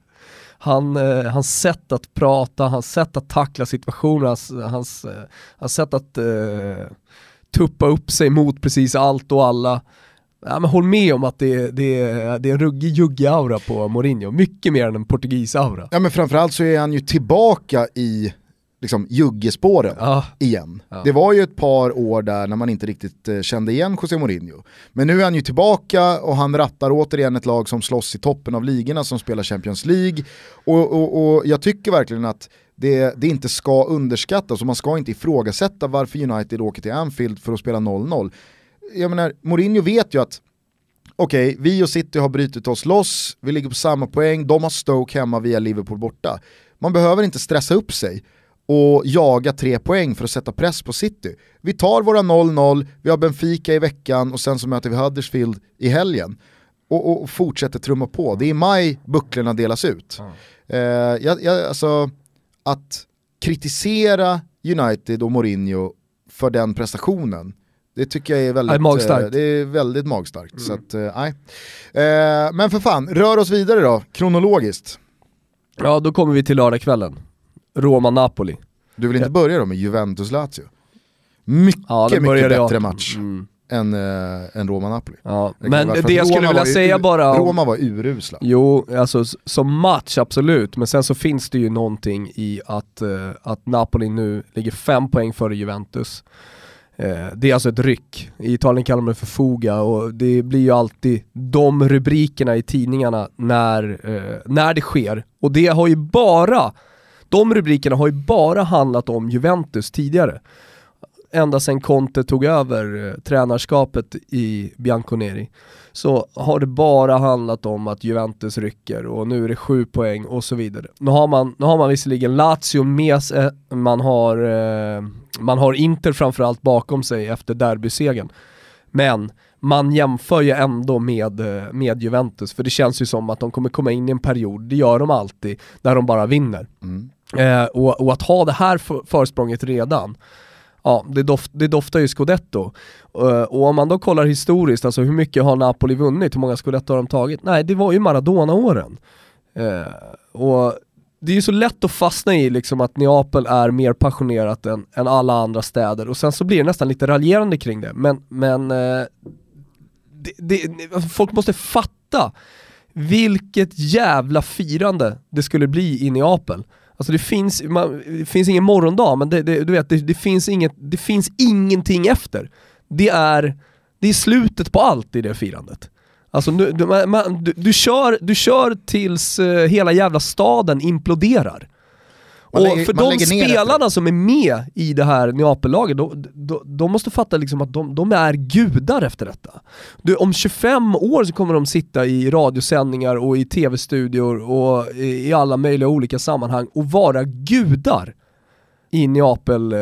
Han, eh, hans sätt att prata, hans sätt att tackla situationer, hans, hans, eh, hans sätt att eh, tuppa upp sig mot precis allt och alla ja, men håll med om att det, det, det är en ruggig jugge-aura på Mourinho, mycket mer än en portugis-aura. Ja men framförallt så är han ju tillbaka i liksom, juggespåren ja. igen. Ja. Det var ju ett par år där när man inte riktigt eh, kände igen José Mourinho. Men nu är han ju tillbaka och han rattar återigen ett lag som slåss i toppen av ligorna som spelar Champions League. Och, och, och jag tycker verkligen att det, det, inte ska underskattas och man ska inte ifrågasätta varför United åker till Anfield för att spela 0-0 jag menar, Mourinho vet ju att okej, okay, vi och City har brutit oss loss, vi ligger på samma poäng, de har Stoke hemma via Liverpool borta. Man behöver inte stressa upp sig och jaga tre poäng för att sätta press på City. Vi tar våra 0-0, vi har Benfica i veckan och sen så möter vi Huddersfield i helgen. Och, och, och fortsätter trumma på. Det är i maj bucklorna delas ut. Mm. Eh, jag, jag, alltså, att kritisera United och Mourinho för den prestationen det tycker jag är väldigt, magstarkt. Eh, det är väldigt magstarkt. Mm. Så att, eh, nej. Eh, men för fan, rör oss vidare då, kronologiskt. Ja, då kommer vi till lördagskvällen. Roma-Napoli. Du vill inte börja då med Juventus-Lazio? Mycket, ja, mycket bättre jag. match. Mm än, äh, än Roma-Napoli. Ja, men det jag skulle vilja säga bara... Roma var urusla. Jo, alltså som match absolut, men sen så finns det ju någonting i att, äh, att Napoli nu ligger fem poäng före Juventus. Eh, det är alltså ett ryck. I Italien kallar man det för fuga och det blir ju alltid de rubrikerna i tidningarna när, när det sker. Och det har ju bara, de rubrikerna har ju bara handlat om Juventus tidigare. Ända sedan Conte tog över eh, tränarskapet i Bianconeri så har det bara handlat om att Juventus rycker och nu är det sju poäng och så vidare. Nu har man, nu har man visserligen Lazio med sig, man har, eh, man har Inter framförallt bakom sig efter derbysegern. Men man jämför ju ändå med, eh, med Juventus, för det känns ju som att de kommer komma in i en period, det gör de alltid, där de bara vinner. Mm. Eh, och, och, att ha det här för, försprånget redan, ja, det, doft, det doftar ju scudetto. Uh, och om man då kollar historiskt, alltså hur mycket har Napoli vunnit, hur många scudetto har de tagit? Nej, det var ju Maradona-åren. Uh, och det är ju så lätt att fastna i liksom att Neapel är mer passionerat än, än alla andra städer och sen så blir det nästan lite raljerande kring det. Men, men uh, det, det, folk måste fatta vilket jävla firande det skulle bli i Neapel. Alltså det finns, man, det finns ingen morgondag, men det, det, du vet, det, det, finns inget, det finns ingenting efter. Det är, det är slutet på allt i det firandet. Alltså du, du, man, du, du, kör, du kör tills eh, hela jävla staden imploderar och lägger, för de spelarna som är med i det här Neapellaget, de, de, de, måste fatta liksom att de, de, är gudar efter detta. Du, om 25 år så kommer de sitta i radiosändningar och i tv-studior och i, i alla möjliga olika sammanhang och vara gudar i Neapel, eh,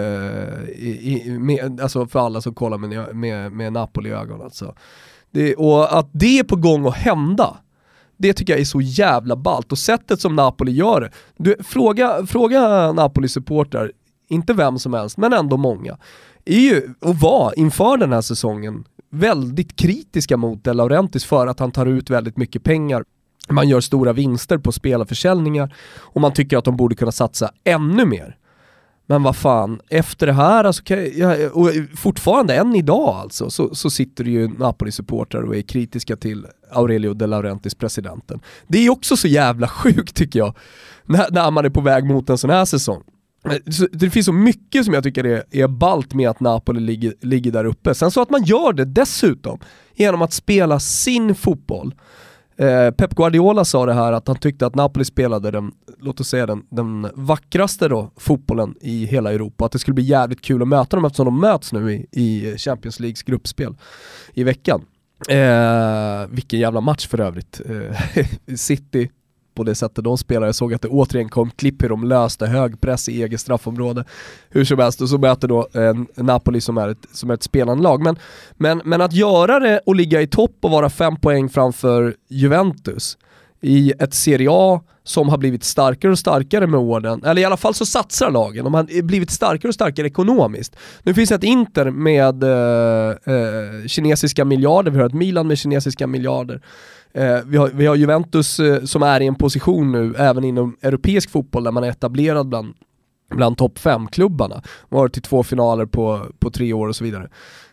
i, i, med, alltså för alla som kollar med, med, med Napoli i ögonen. Alltså. Det, och att det är på gång att hända, det tycker jag är så jävla ballt. Och sättet som Napoli gör det, du, fråga, fråga Napoli-supportrar, inte vem som helst, men ändå många, är ju, och var inför den här säsongen, väldigt kritiska mot De Laurentiis för att han tar ut väldigt mycket pengar. Man gör stora vinster på spelarförsäljningar och man tycker att de borde kunna satsa ännu mer. Men vad fan, efter det här, alltså, jag, och fortfarande än idag alltså, så, så sitter det ju Napoli-supportrar och är kritiska till Aurelio De Laurentiis, presidenten. Det är också så jävla sjukt tycker jag, när, när man är på väg mot en sån här säsong. Så det finns så mycket som jag tycker är, är balt med att Napoli ligger, ligger där uppe. Sen så att man gör det dessutom genom att spela sin fotboll Eh, Pep Guardiola sa det här att han tyckte att Napoli spelade den, låt oss säga den, den vackraste då, fotbollen i hela Europa. Att det skulle bli jävligt kul att möta dem eftersom de möts nu i, i Champions Leagues gruppspel i veckan. Eh, vilken jävla match för övrigt. Eh, *laughs* City på det sättet de spelar. Jag såg att det återigen kom klipp hur de löste hög press i eget straffområde. Hur som helst, och så möter då eh, Napoli som är ett, som är ett spelande lag. Men, men, men att göra det och ligga i topp och vara fem poäng framför Juventus i ett Serie A som har blivit starkare och starkare med åren, eller i alla fall så satsar lagen, de har blivit starkare och starkare ekonomiskt. Nu finns det ett Inter med eh, eh, kinesiska miljarder, vi har ett Milan med kinesiska miljarder. Eh, vi, har, vi har Juventus eh, som är i en position nu, även inom europeisk fotboll, där man är etablerad bland, bland topp 5-klubbarna. Man har varit i två finaler på, på tre år och så vidare.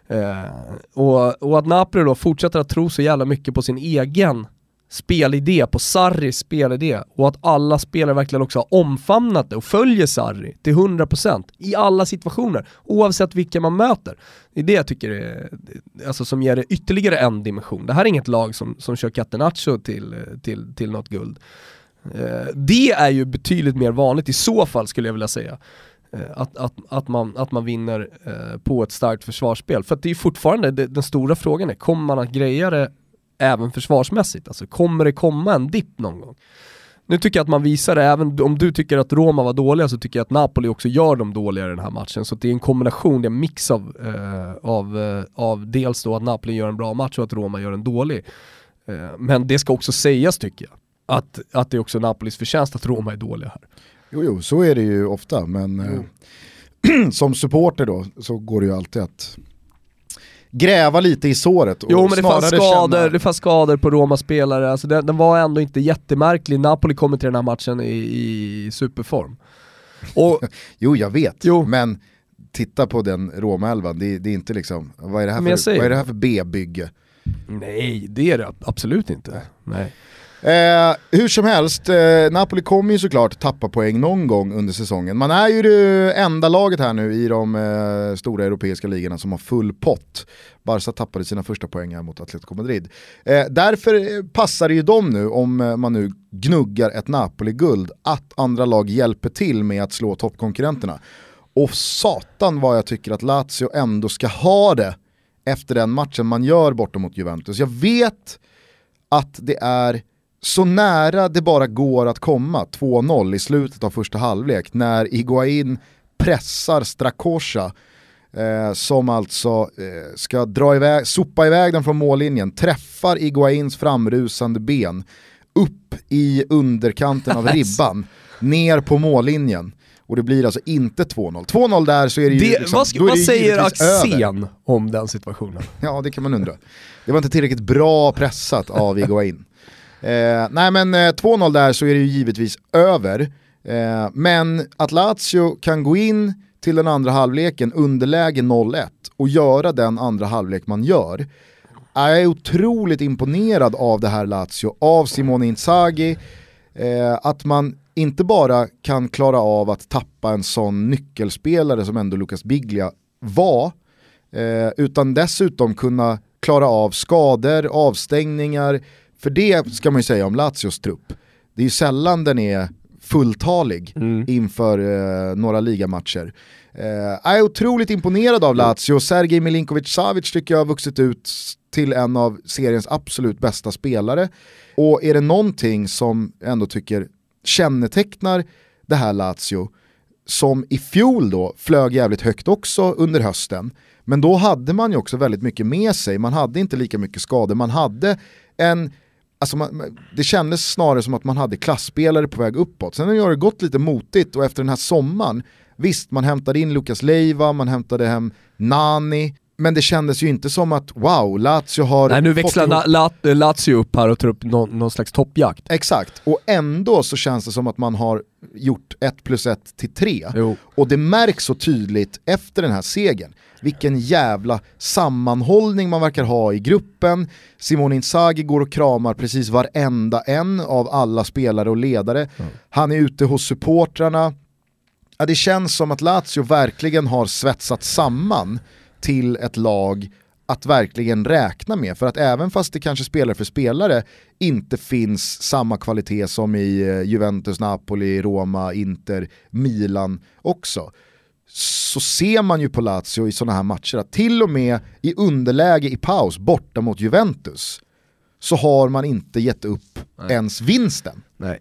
Eh, och, och att Napoli då fortsätter att tro så jävla mycket på sin egen spelidé, på Sarris spelidé och att alla spelare verkligen också har omfamnat det och följer Sarri till 100% i alla situationer, oavsett vilka man möter. Det är det jag tycker är, alltså som ger det ytterligare en dimension. Det här är inget lag som, som kör catenaccio till, till, till något guld. Eh, det är ju betydligt mer vanligt i så fall skulle jag vilja säga. Eh, att, att, att, man, att man vinner eh, på ett starkt försvarsspel. För att det är fortfarande, det, den stora frågan är, kommer man att greja det även försvarsmässigt. Alltså kommer det komma en dipp någon gång? Nu tycker jag att man visar det, även om du tycker att Roma var dåliga så tycker jag att Napoli också gör dem dåliga i den här matchen. Så det är en kombination, det är en mix av, eh, av, eh, av dels då att Napoli gör en bra match och att Roma gör en dålig. Eh, men det ska också sägas tycker jag, att, att det är också Napolis förtjänst att Roma är dåliga här. Jo, jo, så är det ju ofta, men eh, *clears throat* som supporter då så går det ju alltid att gräva lite i såret. jo men det fanns, skador, känna... det fanns skador på Roma-spelare, alltså den, den, var ändå inte jättemärklig. Napoli kommer till den här matchen i, i superform. Och, *laughs* jo jag vet, jo. men titta på den Roma-elvan, det, det, är inte liksom, vad är det här för, vad är det här för B-bygge? Nej, det är det absolut inte. Nej. Nej. Eh, hur som helst, eh, Napoli kommer ju såklart tappa poäng någon gång under säsongen. Man är ju det enda laget här nu i de eh, stora europeiska ligorna som har full pott. Barca tappade sina första poäng här mot Atletico Madrid. Eh, därför eh, passar det ju dem nu, om eh, man nu gnuggar ett Napoli-guld, att andra lag hjälper till med att slå toppkonkurrenterna. Och satan vad jag tycker att Lazio ändå ska ha det efter den matchen man gör bortom mot Juventus. Jag vet att det är så nära det bara går att komma 2-0 i slutet av första halvlek när Iguain pressar Strakosha eh, som alltså eh, ska dra iväg, sopa iväg den från mållinjen, träffar Iguains framrusande ben upp i underkanten av *laughs* ribban, ner på mållinjen. Och det blir alltså inte 2-0. 2-0 där så är det ju... Det, liksom, vad, vad säger Axén om den situationen? Ja det kan man undra. Det var inte tillräckligt bra pressat av Iguain. Eh, nej men eh, 2-0 där så är det ju givetvis över. Eh, men att Lazio kan gå in till den andra halvleken underläge 0-1 och göra den andra halvlek man gör. Jag är otroligt imponerad av det här Lazio, av Simone Inzaghi. Eh, att man inte bara kan klara av att tappa en sån nyckelspelare som ändå Lucas Biglia var, eh, utan dessutom kunna klara av skador, avstängningar, för det ska man ju säga om Lazios trupp. Det är ju sällan den är fulltalig mm. inför eh, några ligamatcher. Eh, jag är otroligt imponerad av Lazio, Sergej Milinkovic-Savic tycker jag har vuxit ut till en av seriens absolut bästa spelare. Och är det någonting som jag ändå tycker kännetecknar det här Lazio, som i fjol då flög jävligt högt också under hösten, men då hade man ju också väldigt mycket med sig, man hade inte lika mycket skador, man hade en Alltså man, det kändes snarare som att man hade klassspelare på väg uppåt. Sen har det gått lite motigt och efter den här sommaren, visst man hämtade in Lukas Leiva, man hämtade hem Nani, men det kändes ju inte som att wow, Lazio har... Nej nu växlar ihop... Lazio upp här och tar upp någon, någon, slags toppjakt. Exakt, och ändå så känns det som att man har gjort 1 plus 1 till 3. Och det märks så tydligt efter den här segern vilken jävla sammanhållning man verkar ha i gruppen. Simone Inzaghi går och kramar precis varenda en av alla spelare och ledare. Mm. Han är ute hos supportrarna. Ja, det känns som att Lazio verkligen har svetsat samman till ett lag att verkligen räkna med. För att även fast det kanske spelare för spelare inte finns samma kvalitet som i eh, Juventus, Napoli, Roma, Inter, Milan också så ser man ju på Lazio i sådana här matcher att till och med i underläge i paus borta mot Juventus så har man inte gett upp Nej. ens vinsten. Nej.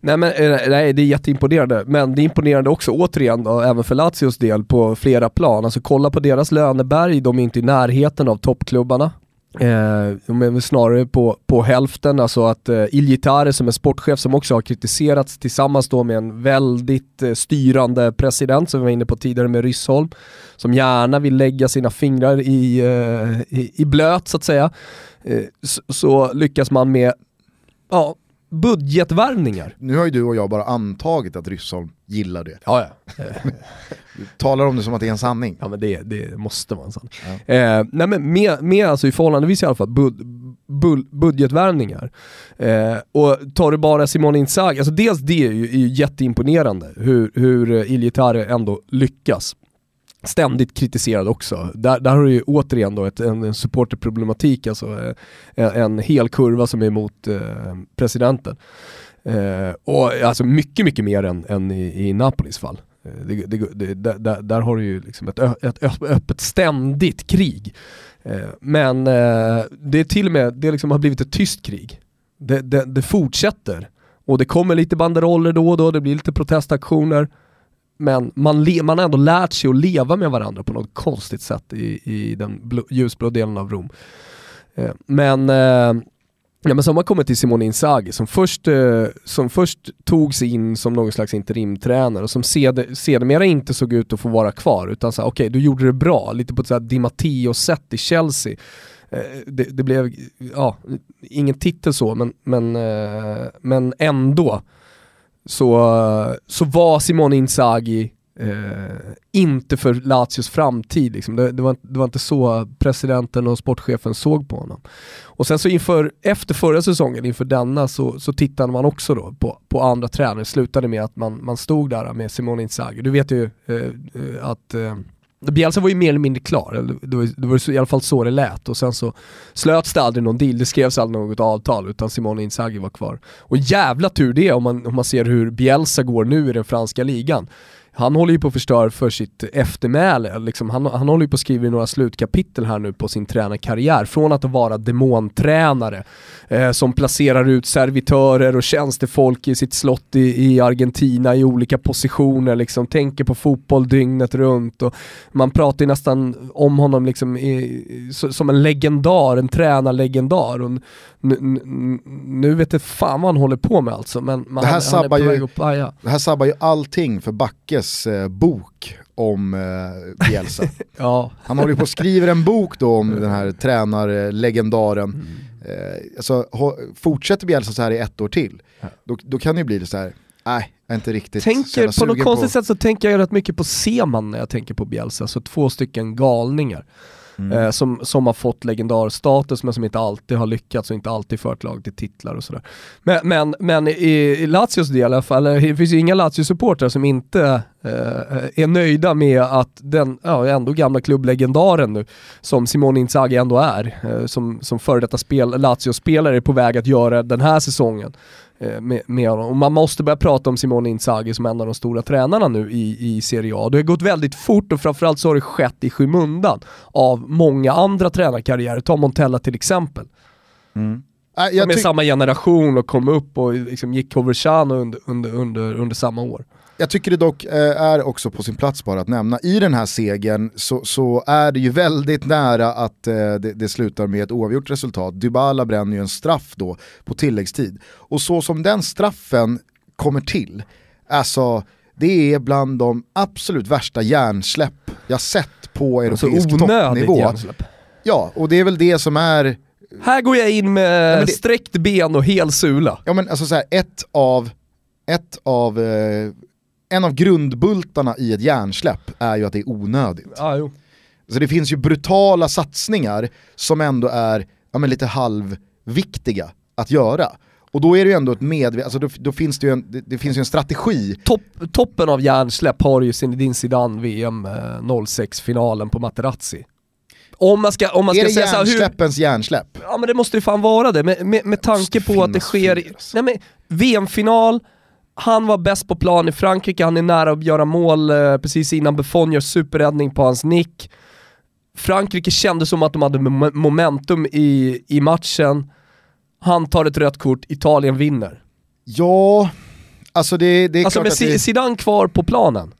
Nej, men, eh, nej, det är jätteimponerande, men det är imponerande också återigen, då, även för Lazios del, på flera plan. Alltså kolla på deras löneberg, de är inte i närheten av toppklubbarna. Eh, de är väl snarare på, på hälften, alltså att eh, Iljitare som är sportchef som också har kritiserats tillsammans då med en väldigt eh, styrande president som vi var inne på tidigare med Ryssholm, som gärna vill lägga sina fingrar i, eh, i, i, blöt så att säga, eh, så, så, lyckas man med ja, budgetvärvningar. Nu har ju du och jag bara antagit att Ryssholm gillar det. Ja, ja. du talar om det som att det är en sanning. Ja men det, det måste vara en sanning. Ja. Eh, nej men med, med alltså i förhållandevis i alla fall bud, bud, budgetvärvningar. Eh, och tar du bara Simone Inzaghi, alltså dels det är ju, är ju jätteimponerande hur, hur Iljitare ändå lyckas ständigt kritiserad också. Där, där har du ju återigen då ett, en, en supporterproblematik, alltså eh, en, en hel kurva som är emot eh, presidenten. Eh, och alltså mycket, mycket mer än, än i, i Napolis fall. Eh, det, det, det, där, där, har du ju liksom ett, ett öppet ständigt krig. Eh, men eh, det är till och med, det liksom har blivit ett tyst krig. Det, det, fortsätter. Och det kommer lite banderoller då och då, det blir lite protestaktioner men man, le, man har ändå lärt sig att leva med varandra på något konstigt sätt i, i den blå, ljusblå delen av Rom. Eh, men, eh, ja, men så har man kommit till Simone Inzaghi som först, eh, som först tog sig in som någon slags interimtränare och som sed, sedermera inte såg ut att få vara kvar utan sa okej okay, du gjorde det bra, lite på ett sådär Di Matteo-sätt i Chelsea. Eh, det, det, blev, ja, ingen titel så men, men, eh, men ändå så, så var Simone Inzaghi eh, inte för Lazios framtid. Liksom. Det, det, var, det, var, inte så presidenten och sportchefen såg på honom. Och sen så inför, efter förra säsongen, inför denna, så, så tittade man också då på, på andra tränare. Det slutade med att man, man stod där med Simone Inzaghi. Du vet ju eh, eh att eh, Bielsa var ju mer eller mindre klar, det var, det var i alla fall så det lät. Och sen så slöts det aldrig någon deal, det skrevs aldrig något avtal utan Simone Inzaghi var kvar. Och jävla tur det om man, om man ser hur Bielsa går nu i den franska ligan han håller ju på att förstöra för sitt eftermäle. Liksom, han, han håller ju på att skriva några slutkapitel här nu på sin tränarkarriär. Från att vara demontränare eh, som placerar ut servitörer och tjänstefolk i sitt slott i, i Argentina i olika positioner, liksom, tänker på fotboll dygnet runt. Och man pratar ju nästan om honom liksom i, som en legendar, en tränarlegendar. Och nu, vet jag fan vad han håller på med alltså. Men man, det, här han, sabbar han ju, det här sabbar ju allting för Backes eh, bok om eh, Bielsa. *laughs* ja. Han håller ju på och skriver en bok då om den här tränarlegendaren. Mm. Eh, alltså, fortsätter Bielsa så här i ett år till, då, då kan det ju bli det så här, nej, jag är inte riktigt tänker, På något konstigt sätt så tänker jag rätt mycket på Seman när jag tänker på Bielsa, så två stycken galningar. Mm. Eh, som, som har fått legendarstatus men som inte alltid har lyckats och inte alltid fört lag till titlar och sådär. Men, men, men i, i Lazios del i alla fall, det finns ju inga Lazio-supportrar som inte eh, är nöjda med att den, ja ändå gamla klubblegendaren nu, som Simone Inzaghi ändå är, eh, som, som före detta spel, Lazio-spelare är på väg att göra den här säsongen. Eh, med, med honom. Och man måste börja prata om Simone Inzaghi som en av de stora tränarna nu i, i Serie A. Det har gått väldigt fort och framförallt så har det skett i skymundan av många andra tränarkarriärer. Ta Montella till exempel. Mm. Äh, som är samma generation och kom upp och liksom gick Coverciano under, under, under, under samma år. Jag tycker det dock eh, är också på sin plats bara att nämna, i den här segern så, så är det ju väldigt nära att eh, det, det, slutar med ett oavgjort resultat. Dybala bränner ju en straff då på tilläggstid. Och så som den straffen kommer till, alltså det är bland de absolut värsta hjärnsläpp jag sett på alltså europeisk alltså, toppnivå. Hjärnsläpp. Ja, och det är väl det som är här går jag in med ja, det... sträckt ben och hel sula. Ja men alltså så här, ett av, ett av eh, en av grundbultarna i ett hjärnsläpp är ju att det är onödigt. Ah, jo. Så det finns ju brutala satsningar som ändå är ja, men lite halvviktiga att göra. Och då är det ju ändå ett medvetet, alltså då, då, finns det ju en, det, det, finns ju en strategi. Topp, toppen av hjärnsläpp har ju Zinedine Zidane VM eh, 06-finalen på Materazzi. Om man ska, om man är ska det säga hur, hjärnsläppens hjärnsläpp? Ja men det måste ju fan vara det, med, med, med tanke på att det sker... alltså. Nej, men, VM-final, han var bäst på plan i Frankrike, han är nära att göra mål eh, precis innan Buffon gör superräddning på hans nick. Frankrike kände som att de hade mom- momentum i, i matchen. Han tar ett rött kort, Italien vinner. Ja, alltså det, det är Alltså klart med att det... Zidane kvar på planen,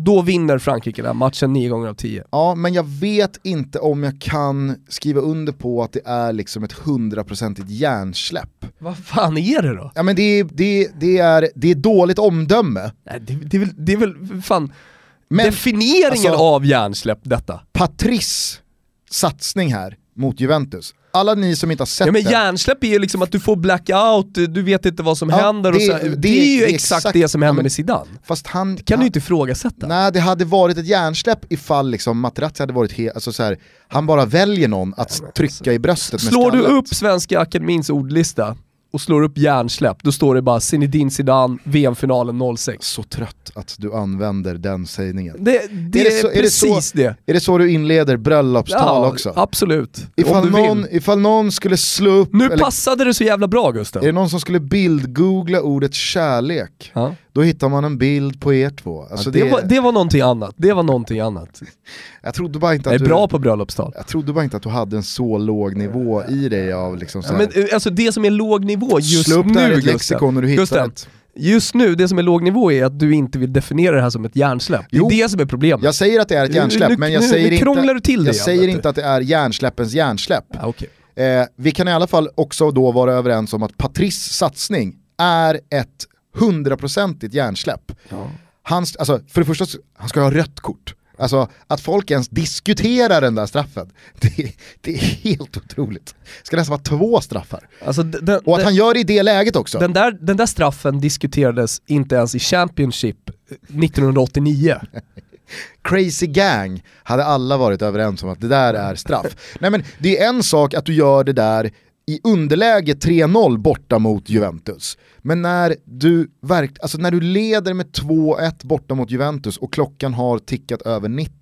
då vinner Frankrike den matchen nio gånger av tio. Ja, men jag vet inte om jag kan skriva under på att det är liksom ett hundraprocentigt hjärnsläpp. Vad fan är det då? Ja men det är, det, det är, det är dåligt omdöme. Nej, det, det, är väl, det är väl fan Men definieringen alltså- av hjärnsläpp detta. Patrice satsning här mot Juventus. Alla ni som inte har sett Ja men hjärnsläpp är ju liksom att du får blackout, du vet inte vad som Ja, händer och det- så, det- det, är ju det exakt, exakt- det som ja, händer med Zidane. fast han... kan han, du inte ifrågasätta. Nej det hade varit ett hjärnsläpp ifall liksom Materazzi hade varit helt, alltså så här, han bara väljer någon att trycka i bröstet med Slår du upp Svenska Akademins ordlista och slår upp hjärnsläpp, då står det bara Zinedine Zidane, VM-finalen 06. Så trött att du använder den sägningen. Det, det, Är det så- är det så- precis det. Är det så du inleder bröllopstal också? absolut. Ifall någon, ifall någon skulle slå upp, Nu eller passade det så jävla bra Gusten. är det någon som skulle bildgoogla ordet kärlek, Ja. Då hittar man en bild på er två. Alltså det, det, var, det var någonting annat, det var någonting annat. *laughs* jag, trodde bara inte Jag att är du, bra på bröllopstal. jag trodde bara inte att du hade en så låg nivå i dig av liksom så Ja, här, men, eh, alltså det som är låg nivå just slå upp det nu i ett lexikon när du hittar Gusten, ett. Just nu, det som är låg nivå är att du inte vill definiera det här som ett hjärnsläpp. Det är Jo, det som är problemet. Jag säger att det är ett hjärnsläpp, nu- men jag nu- säger, inte, du till det jag igen, säger inte att det är hjärnsläppens hjärnsläpp. Ja, okej. Eh, vi kan i alla fall också då vara överens om att Patrice satsning är ett hundraprocentigt hjärnsläpp. Han, alltså, för det första, han ska ha rött kort. Alltså att folk ens diskuterar den där straffen, *laughs* det, det är helt otroligt. Det ska nästan vara två straffar. Alltså, den, Och att den, han gör det i det läget också. den, där, den där straffen diskuterades inte ens i Championship 1989. *laughs* Crazy Gang hade alla varit överens om att det där är straff. Nej men det är en sak att du gör det där i underläge 3-0 borta mot Juventus. Men när du, verk, alltså när du leder med 2-1 borta mot Juventus och klockan har tickat över 90.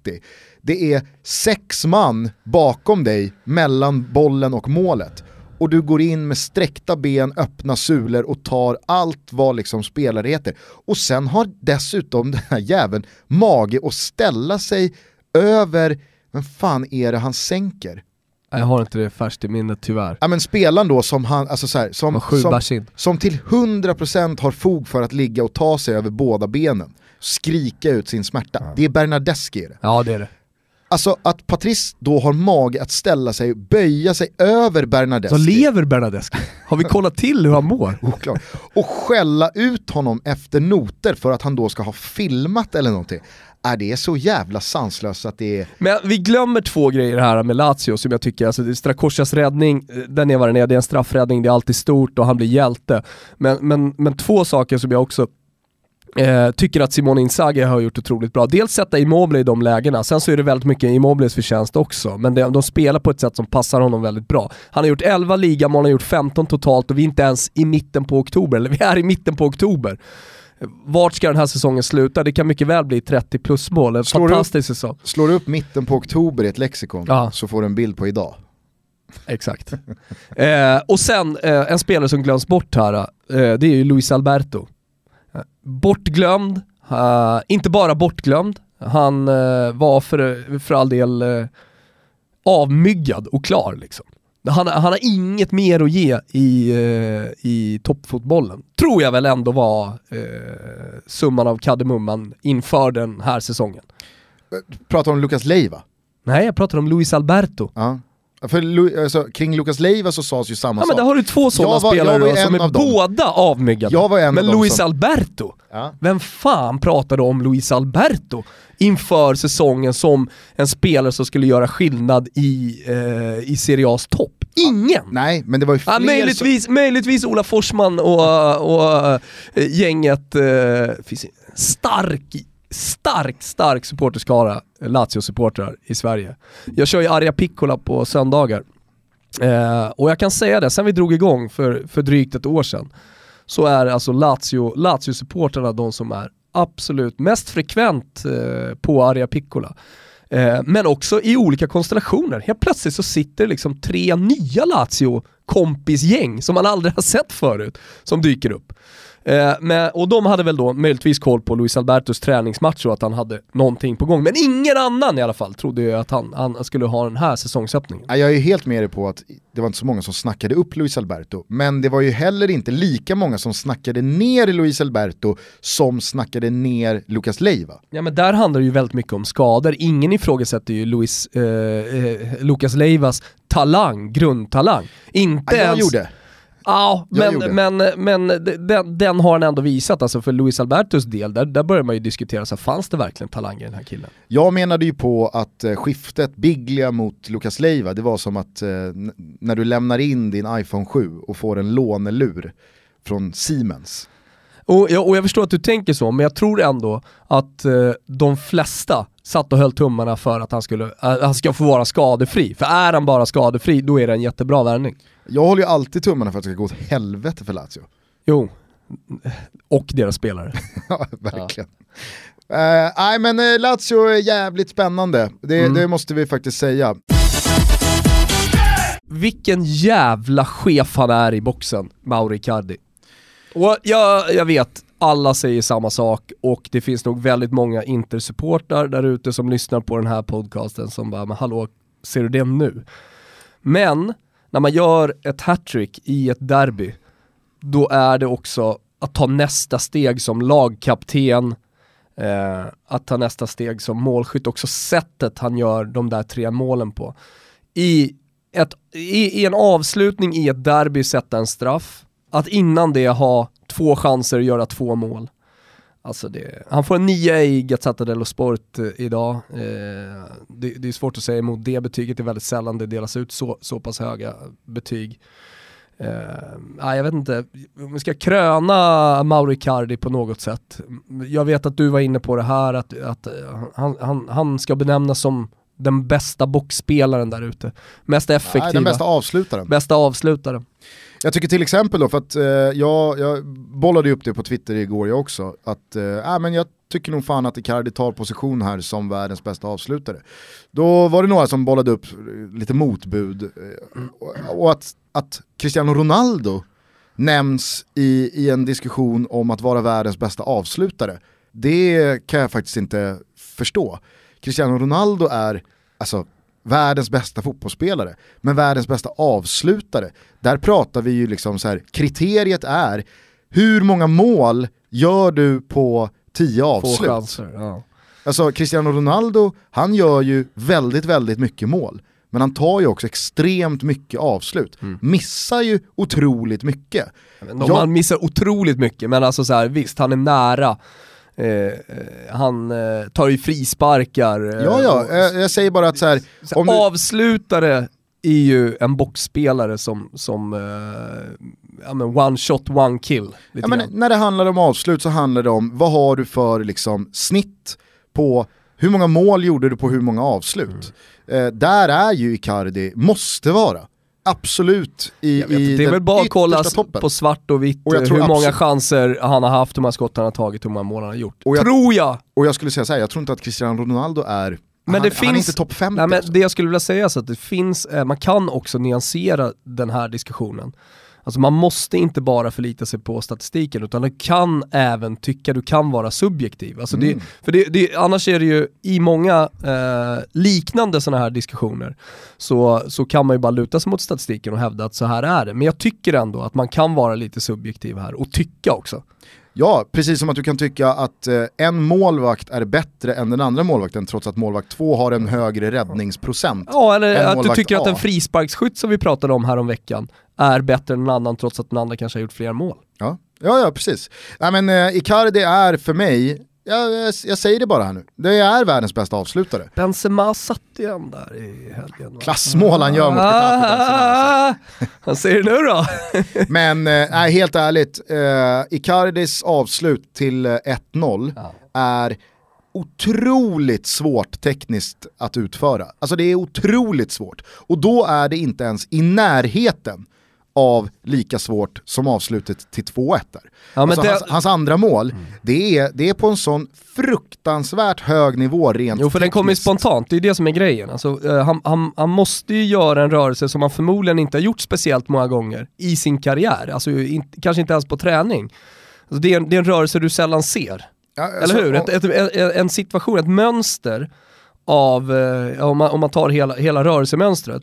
Det är sex man bakom dig mellan bollen och målet. Och du går in med sträckta ben, öppna sulor och tar allt vad liksom spelare heter. Och sen har dessutom den här jäveln mage att ställa sig över, vem fan är det han sänker? Jag har inte det färskt i minnet tyvärr. Ja men spelaren då som han, alltså så här, som, som, som till 100% har fog för att ligga och ta sig över båda benen, skrika ut sin smärta. Det är Bernardeschi är det. Ja det är det. Alltså att Patrice då har mage att ställa sig, böja sig över Bernardeschi. Så lever Bernadeschi? Har vi kollat till hur han mår? Oklart. Och skälla ut honom efter noter för att han då ska ha filmat eller någonting. Är det är så jävla sanslöst att det är... Men vi glömmer två grejer här med Lazio som jag tycker, alltså Strakosjas räddning, eh, den är vad den är, det är en straffräddning, det är alltid stort och han blir hjälte. Men, men, men två saker som jag också eh, tycker att Simone Inzaghi har gjort otroligt bra. Dels sätta Immobile i de lägena, sen så är det väldigt mycket Immobiles förtjänst också. Men de, de spelar på ett sätt som passar honom väldigt bra. Han har gjort 11 ligamål, han har gjort 15 totalt och vi är inte ens i mitten på oktober, eller vi är i mitten på oktober. Vart ska den här säsongen sluta? Det kan mycket väl bli 30 plus mål, en Slår fantastisk säsong. Slår du upp mitten på oktober i ett lexikon Ja. så får du en bild på idag. Exakt. *laughs* eh, och sen eh, en spelare som glöms bort här, eh, det är ju Luis Alberto. Eh, bortglömd, eh, inte bara bortglömd, han eh, var för, för all del avmyggad och klar liksom. Han, han har inget mer att ge i, eh, i toppfotbollen. Tror jag väl ändå var eh, summan av kardemumman inför den här säsongen. Pratar om Lukas Leiva. Nej, jag pratar om Luis Alberto. Ja. För alltså, kring Lukas Leiva så sades ju samma Ja men sak. där har du två sådana spelare då, som är av dem. båda avmyggade. Jag var en men av Luis som- Alberto, Ja. vem fan pratade om Luis Alberto inför säsongen som en spelare som skulle göra skillnad i, eh, i Serie A's topp? Ingen! Nej, men det var ju fler Ja, som... möjligtvis, möjligtvis Ola Forsman och, och eh, gänget, eh, stark, stark, stark supporterskara, Lazio-supportrar i Sverige. Jag kör ju arga Piccola på söndagar. Eh, och jag kan säga det, sen vi drog igång för, för drygt ett år sedan, så är alltså Lazio, Lazio de som är absolut mest frekvent eh, på arga Piccola. Eh, men också i olika konstellationer. Helt plötsligt så sitter liksom tre nya Lazio kompisgäng som man aldrig har sett förut, som dyker upp. Eh, men, och de hade väl då möjligtvis koll på Luis Albertos träningsmatch och att han hade någonting på gång. Men ingen annan i alla fall trodde ju att han, han skulle ha den här säsongsöppningen. Jag är helt med dig på att det var inte så många som snackade upp Luis Alberto, men det var ju heller inte lika många som snackade ner Luis Alberto som snackade ner Lucas Leiva. Ja men där handlar det ju väldigt mycket om skador. Ingen ifrågasätter ju Luis, eh, eh, Lucas Leivas talang, grundtalang. Inte Ja, jag ens... gjorde. Ja, men, men, men den, den har han ändå visat, alltså för Luis Albertos del, där, där börjar man ju diskutera, så fanns det verkligen talang i den här killen? Jag menade ju på att eh, skiftet Biglia mot Lucas Leiva, det var som att eh, när du lämnar in din iPhone 7 och får en lånelur från Siemens. Och jag, och jag förstår att du tänker så, men jag tror ändå att eh, de flesta satt och höll tummarna för att han, skulle, eh, han ska få vara skadefri. För är han bara skadefri, då är det en jättebra värvning. Jag håller ju alltid tummarna för att det ska gå åt helvete för Lazio. Jo, och deras spelare. *laughs* Ja, verkligen. Eh, Nej men eh, Lazio är jävligt spännande, det, Mm. det måste vi faktiskt säga. Vilken jävla chef han är i boxen, Mauri Icardi. Och jag, jag vet, alla säger samma sak och det finns nog väldigt många intersupportrar där ute som lyssnar på den här podcasten som bara, men hallå, ser du det nu? Men, när man gör ett hattrick i ett derby, då är det också att ta nästa steg som lagkapten, eh, att ta nästa steg som målskytt, också sättet han gör de där tre målen på. I, ett, i, i en avslutning i ett derby sätta en straff, att innan det ha två chanser att göra två mål. Alltså det, han får en 9 i Gazzetta dello Sport eh, idag. Eh, det, det är svårt att säga emot det betyget, det är väldigt sällan det delas ut så, så pass höga betyg. Eh, jag vet inte, om vi ska kröna Mauro Icardi på något sätt. Jag vet att du var inne på det här, att, att eh, han, han, han ska benämnas som den bästa boxspelaren där ute. Mest effektiva, Nej, den bästa avslutaren. bästa avslutare. Jag tycker till exempel då, för att eh, jag, jag bollade ju upp det på Twitter igår jag också, att eh, äh, men jag tycker nog fan att Icardi tar position här som världens bästa avslutare. Då var det några som bollade upp lite motbud, eh, och, och att, att Cristiano Ronaldo nämns i, i en diskussion om att vara världens bästa avslutare, det kan jag faktiskt inte förstå. Cristiano Ronaldo är, alltså världens bästa fotbollsspelare, men världens bästa avslutare. Där pratar vi ju liksom så här, kriteriet är hur många mål gör du på tio avslut? chanser. Ja. Alltså Cristiano Ronaldo, han gör ju väldigt, väldigt mycket mål. Men han tar ju också extremt mycket avslut. Missar ju otroligt mycket. Jag- Han missar otroligt mycket, men alltså så här, visst, han är nära. Eh, han eh, tar ju frisparkar. eh, Ja, ja, jag, jag säger bara att så här, om Avslutare är ju en boxspelare som, som eh, ja, men one shot, one kill. Ja, men när det handlar om avslut så handlar det om vad har du för liksom, snitt på hur många mål gjorde du på hur många avslut. Mm. Eh, där är ju Icardi, måste vara, absolut i, vet, i det är väl bara att kolla toppen. på svart och vitt Och jag eh, tror hur många chanser han har haft, hur många skott han har tagit, hur många mål han har gjort. Och jag- Tror jag! Och jag skulle säga så här, jag tror inte att Cristiano Ronaldo är, Men han, det han är finns- inte topp 50. Nej, men alltså. det jag skulle vilja säga är att det finns, eh, man kan också nyansera den här diskussionen. Alltså man måste inte bara förlita sig på statistiken utan du kan även tycka, du kan vara subjektiv. Alltså det, Mm. för det, det, annars är det ju i många eh, liknande sådana här diskussioner så, så kan man ju bara luta sig mot statistiken och hävda att så här är det. Men jag tycker ändå att man kan vara lite subjektiv här och tycka också. Ja, precis som att du kan tycka att eh, en målvakt är bättre än den andra målvakten trots att målvakt 2 har en högre räddningsprocent. Ja, eller att du tycker att A. en frisparksskytt som vi pratade om här om veckan är bättre än en annan trots att den andra kanske har gjort fler mål. Ja, ja, ja precis. Nej, men eh, Icardi är för mig, jag, jag, jag säger det bara här nu, det är världens bästa avslutare. Benzema satt ju en där i helgen. Klassmål han gör mot Getafe. Benzema, alltså. Ah, Vad säger du nu då? *laughs* Men eh, helt ärligt, eh, Icardis avslut till eh, 1-0 Ja. är otroligt svårt tekniskt att utföra. Alltså det är otroligt svårt. Och då är det inte ens i närheten av lika svårt som avslutet till 2-1 där. Ja, alltså, det- hans, hans andra mål, det, är, det är på en sån fruktansvärt hög nivå rent Jo för den kommer ju spontant, det är det som är grejen. Alltså, eh, han, han, han måste ju göra en rörelse som han förmodligen inte har gjort speciellt många gånger i sin karriär. Alltså in, kanske inte ens på träning. Alltså, det, är en, det är en rörelse du sällan ser. Ja, alltså, Eller hur? Ett, ett, ett, en situation, ett mönster av, eh, om, man, om man tar hela, hela rörelsemönstret,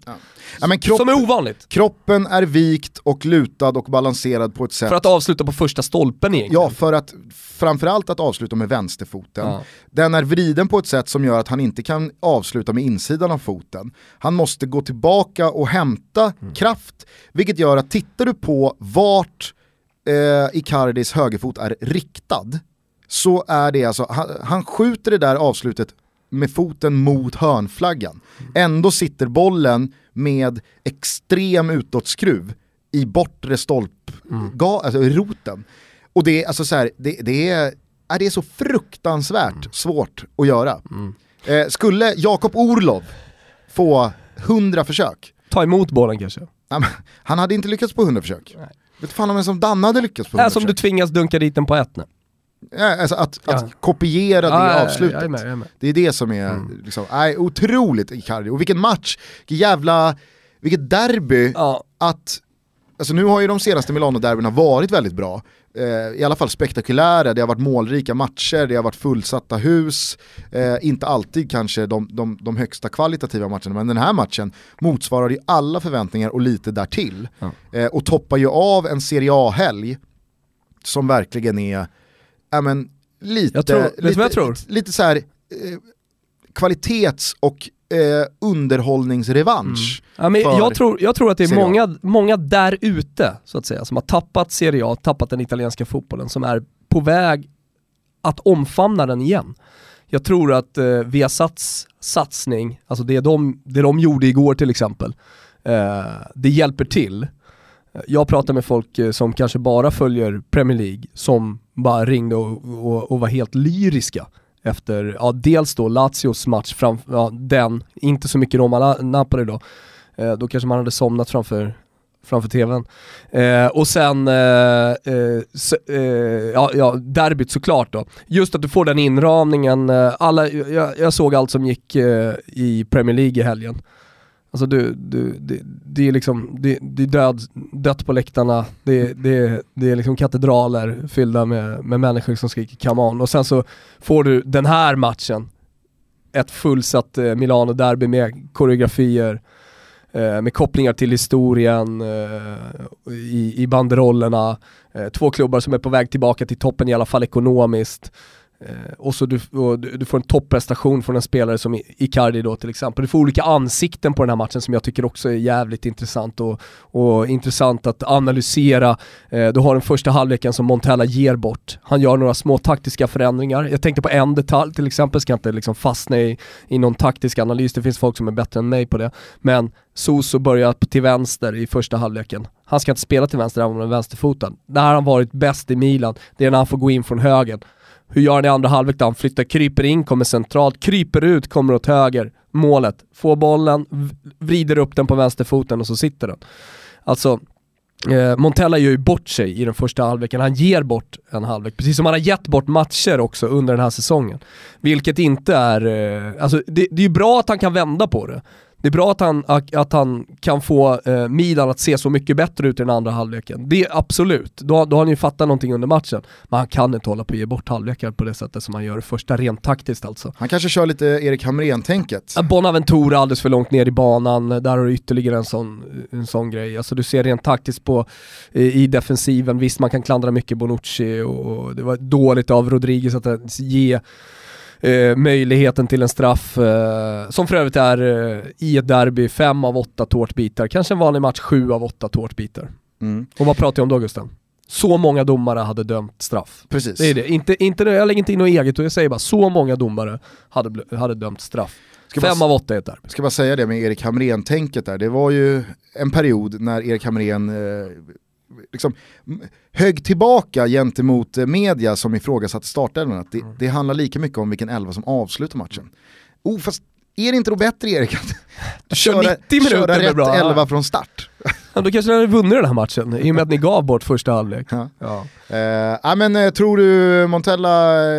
ja, men kropp, som är ovanligt. kroppen är vikt och lutad och balanserad på ett sätt För att avsluta på första stolpen egentligen. Ja, för att framförallt att avsluta med vänsterfoten. Ja. Den är vriden på ett sätt som gör att han inte kan avsluta med insidan av foten. Han måste gå tillbaka och hämta Mm. kraft, vilket gör att tittar du på vart eh, Icardis högerfot är riktad, så är det alltså, han, han skjuter det där avslutet med foten mot hörnflaggan. Ändå sitter bollen med extrem utåtskruv i bortre stolp, ga, alltså roten. Och det alltså så här, det, det, är, det är så fruktansvärt svårt att göra. Eh, skulle Jakob Orlov få 100 försök, Ta emot bollen kanske. han hade inte lyckats på 100 försök. Nej. Vet fan om en som Danne hade lyckats på 100 Äh, som du försök. tvingas dunka dit den på ett nu. Alltså att, Ja. att kopiera det Ja, ja, avslutet. jag är med, jag är med. Det är det som är liksom, nej, otroligt Icardi. Och vilken match, vilket jävla, vilket derby Ja, att, alltså nu har ju de senaste Milano-derbyna varit väldigt bra. Eh, I alla fall spektakulära, det har varit målrika matcher, det har varit fullsatta hus. Eh, inte alltid kanske de, de, de högsta kvalitativa matcherna, men den här matchen motsvarar ju alla förväntningar och lite därtill. Ja. Eh, och toppar ju av en Serie A-helg som verkligen är, ja men lite, tror- lite, lite, så här, eh, kvalitets och eh, underhållningsrevansch. Ja, men jag, tror, jag tror att det är många, många där ute, så att säga, som har tappat Serie A, tappat den italienska fotbollen, som är på väg att omfamna den igen. Jag tror att eh, Viasats satsning, alltså det de, det de gjorde igår till exempel, eh, det hjälper till. Jag pratar med folk eh, som kanske bara följer Premier League, som bara ringde och, och, och var helt lyriska efter, ja dels då Lazios match, fram, ja, den, inte så mycket Roma-Napoli då, eh, då kanske man hade somnat framför, framför tvn. Eh, och sen, eh, eh, eh, ja, ja, derbyt såklart då. Just att du får den inramningen, eh, alla, jag, jag såg allt som gick eh, i Premier League i helgen. Alltså du, du, det, det är liksom, det, det är död, dött på läktarna, det, det, det är liksom katedraler fyllda med, med människor som skriker come on. Och sen så får du den här matchen, ett fullsatt eh, Milano-derby med koreografier, eh, med kopplingar till historien, eh, i, i banderollerna, eh, två klubbar som är på väg tillbaka till toppen i alla fall ekonomiskt. Eh, och så du, och du, du får en topprestation från en spelare som Icardi då till exempel. Du får olika ansikten på den här matchen som jag tycker också är jävligt intressant och, och intressant att analysera. Eh, du har den första halvleken som Montella ger bort. Han gör några små taktiska förändringar. Jag tänkte på en detalj till exempel, ska inte liksom fastna i, i någon taktisk analys, det finns folk som är bättre än mig på det. Men Soso börjar till vänster i första halvleken. Han ska inte spela till vänster även om han är vänsterfotad. Där har han varit bäst i Milan, det är när han får gå in från höger. Hur gör han i andra halvlek då? Han flyttar, kryper in, kommer centralt, kryper ut, kommer åt höger. Målet, får bollen, vrider upp den på vänsterfoten och så sitter den. Alltså, eh, Montella gör ju bort sig i den första halvleken, han ger bort en halvlek, precis som han har gett bort matcher också under den här säsongen. Vilket inte är, eh, alltså det, det är ju bra att han kan vända på det. Det är bra att han, att, han kan få eh, Milan att se så mycket bättre ut i den andra halvleken. Det är absolut, då, då har han ju fattat någonting under matchen. Men han kan inte hålla på att ge bort halvlekar på det sättet som han gör i första, rent taktiskt alltså. Han kanske kör lite Erik Hamrén-tänket. Bonaventura alldeles för långt ner i banan, där har du ytterligare en sån, en sån grej. Alltså du ser rent taktiskt på i, i defensiven, visst man kan klandra mycket Bonucci och, och det var dåligt av Rodriguez att ge eh, möjligheten till en straff, eh, som för övrigt är eh, i ett derby, fem av åtta tårtbitar, kanske en vanlig match sju av åtta tårtbitar. Mm. Och vad pratar jag om då Gusten? Så många domare hade dömt straff. Precis. Det är det, inte, inte, jag lägger inte in något eget och jag säger bara så många domare hade, hade dömt straff. Ska Fem bara- av åtta är ett derby. ska bara säga det med Erik Hamrén-tänket där, det var ju en period när Erik Hamrén eh, liksom högg tillbaka gentemot eh, media som ifrågasatte startelvan. Att det, Mm. det handlar lika mycket om vilken elva som avslutar matchen. Oh, fast är det inte då bättre Erik att *laughs* Kör köra, 90 minuter köra rätt bra. elva från start? Ja, då kanske ni hade vunnit den här matchen, i och med att ni gav bort första halvlek. Ja. Ja. Eh, men, eh, tror du Montella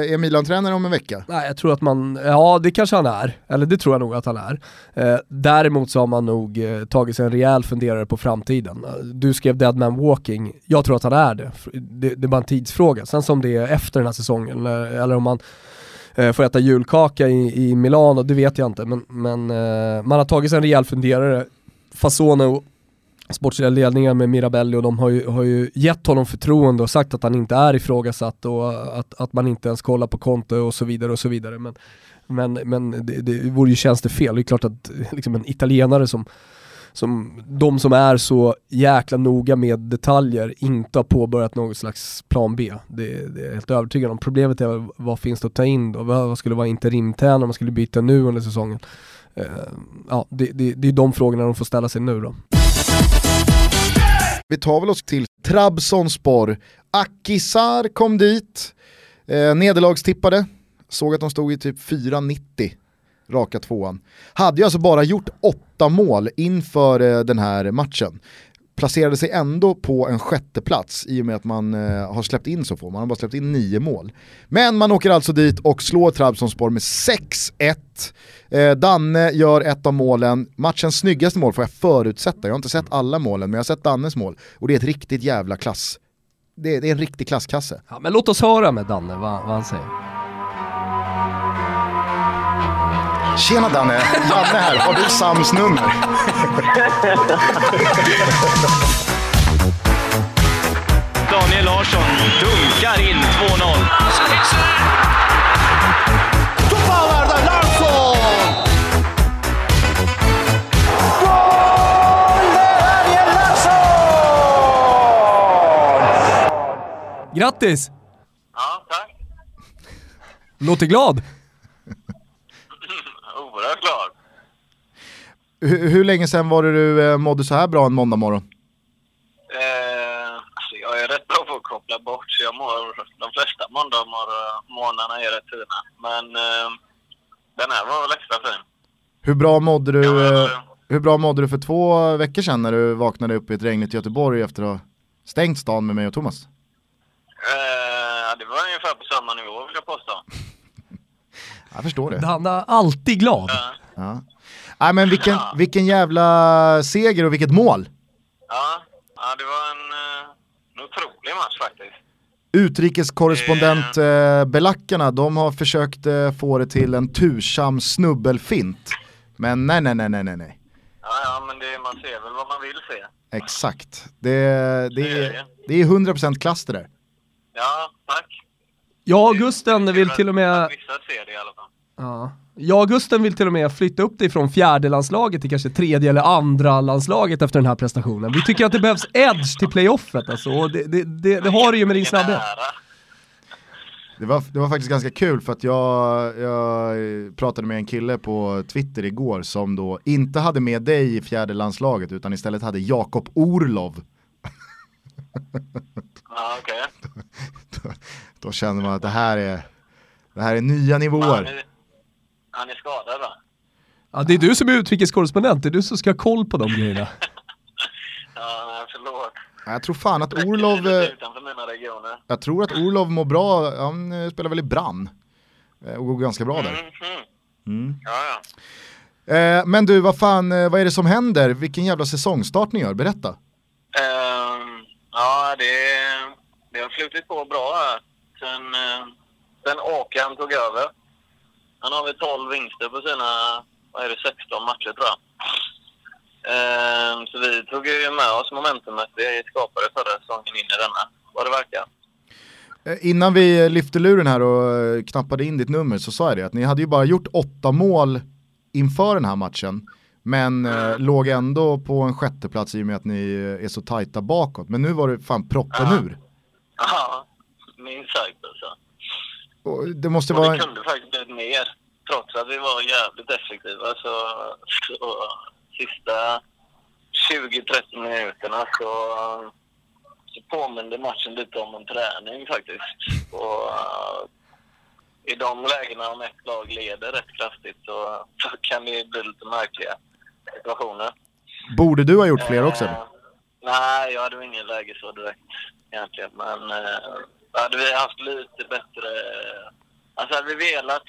är Milan-tränare om en vecka? Nej, jag tror att man, ja det kanske han är, eller det tror jag nog att han är. Eh, däremot så har man nog eh, tagit sig en rejäl funderare på framtiden. Du skrev Dead Man Walking, jag tror att han är det. Det, det är bara en tidsfråga. Sen som det är efter den här säsongen, eller, eller om man eh, får äta julkaka i, i Milano, det vet jag inte. Men, men eh, man har tagit sig en rejäl funderare. Fasone sportsliga ledningen med Mirabelli och de har ju, har ju gett honom förtroende och sagt att han inte är ifrågasatt och att, att man inte ens kollar på konto och så vidare och så vidare. Men, men, men det, det vore ju tjänstefel. Det är klart att liksom en italienare som, som de som är så jäkla noga med detaljer inte har påbörjat något slags plan B. Det, det är jag helt övertygad om. Problemet är vad finns det att ta in då? Vad skulle vara interimtränare om man skulle byta nu under säsongen? Uh, ja, det, det, det är de frågorna de får ställa sig nu då. Vi tar väl oss till Trabzonspor. Akisar kom dit, eh, nederlagstippade, såg att de stod i typ 4,90 raka tvåan. Hade ju alltså bara gjort åtta mål inför eh, den här matchen placerade sig ändå på en sjätte plats i och med att man eh, har släppt in så få, man har bara släppt in nio mål. Men man åker alltså dit och slår Trabzonspor med 6-1. Eh, Danne gör ett av målen, matchens snyggaste mål får jag förutsätta, jag har inte sett alla målen men jag har sett Dannes mål och det är ett riktigt jävla klass. Det är, det är en riktig klasskasse. Ja, men låt oss höra med Danne vad, vad han säger. Tjena Danne, Janne här. Har du Sams nummer? Daniel Larsson dunkar in 2-0. Toparlarda Larsson! Grattis! Ja, tack. Låter glad. Oerhört glad. Hur, hur länge sedan var det du eh, mådde så här bra en måndag morgon? Eh, alltså jag är rätt bra på att koppla bort, så jag mår de flesta måndagarna är rätt fina. Men eh, den här var väl extra fin. Hur bra mådde du, Ja, eh, hur bra mådde du för två veckor sedan när du vaknade upp i ett regnigt Göteborg efter att ha stängt stan med mig och Thomas? Eh, det var ungefär på samma nivå vill jag påstå. Jag förstår det. Danne är alltid glad. Eh, Ja. Nej men vilken, vilken jävla seger och vilket mål! ja, ja, det var en, eh, en otrolig match faktiskt. Utrikeskorrespondent eh, belackarna, de har försökt eh, få det till en tursam snubbelfint. Men nej, nej, nej, nej, nej, nej. Ja, ja, men det, man ser väl vad man vill se. Exakt. Det, det, Det är är, det. det är 100% klass det där. Ja, tack. Och Gusten vill till och med... Vissa ser det i alla fall. Ja. Jag och Gusten vill till och med flytta upp dig från fjärde landslaget till kanske tredje eller andra landslaget efter den här prestationen. Vi tycker att det behövs edge till playoffet alltså, och det, det, det, det har du ju med din snabbhet. Det var, det var faktiskt ganska kul för att jag, jag pratade med en kille på Twitter igår som då inte hade med dig i fjärde landslaget utan istället hade Jakob Orlov. Ja, okej. *laughs* Då, känner man att det här är, det här är nya Han nivåer. är, han är skadad va? Ja, det är du som är utrikeskorrespondent, det är du som ska ha koll på de grejerna. *laughs* Ja, förlåt. Jag tror fan att Orlov, eh, jag tror att Orlov mår bra, han eh, spelar väl i Brann. Eh, Och går ganska bra där. Mm, mm. Ja, ja. Men du, vad fan, vad är det som händer? Vilken jävla säsongstart ni gör, berätta. Ehm, ja, det, det har flutit på bra här. Sen, sen Åkan tog över. Han har väl 12 vinster på sina, vad är det, 16 matcher tror jag. Ehm, så vi tog ju med oss momentumet vi skapade förra säsongen in i denna, vad det verkar. Eh, Innan vi lyfte luren här och eh, knappade in ditt nummer så sa jag det att ni hade ju bara gjort åtta mål inför den här matchen. Men eh, låg ändå på en sjätteplats i och med att ni eh, är så tajta bakåt. Men nu var det fan proppen Ja. ur. Ja, minst sagt alltså. Och det måste Och vara... det kunde faktiskt mer. Trots att vi var jävligt effektiva så, så sista 20-30 minuterna så, så påminde matchen lite om en träning faktiskt. Och, uh, I de lägena om ett lag leder rätt kraftigt så, så kan det bli lite märkliga situationer. Borde du ha gjort fler också? Eh, Nej, jag hade ingen läge så direkt egentligen. Men eh, hade vi haft lite bättre... Alltså hade vi velat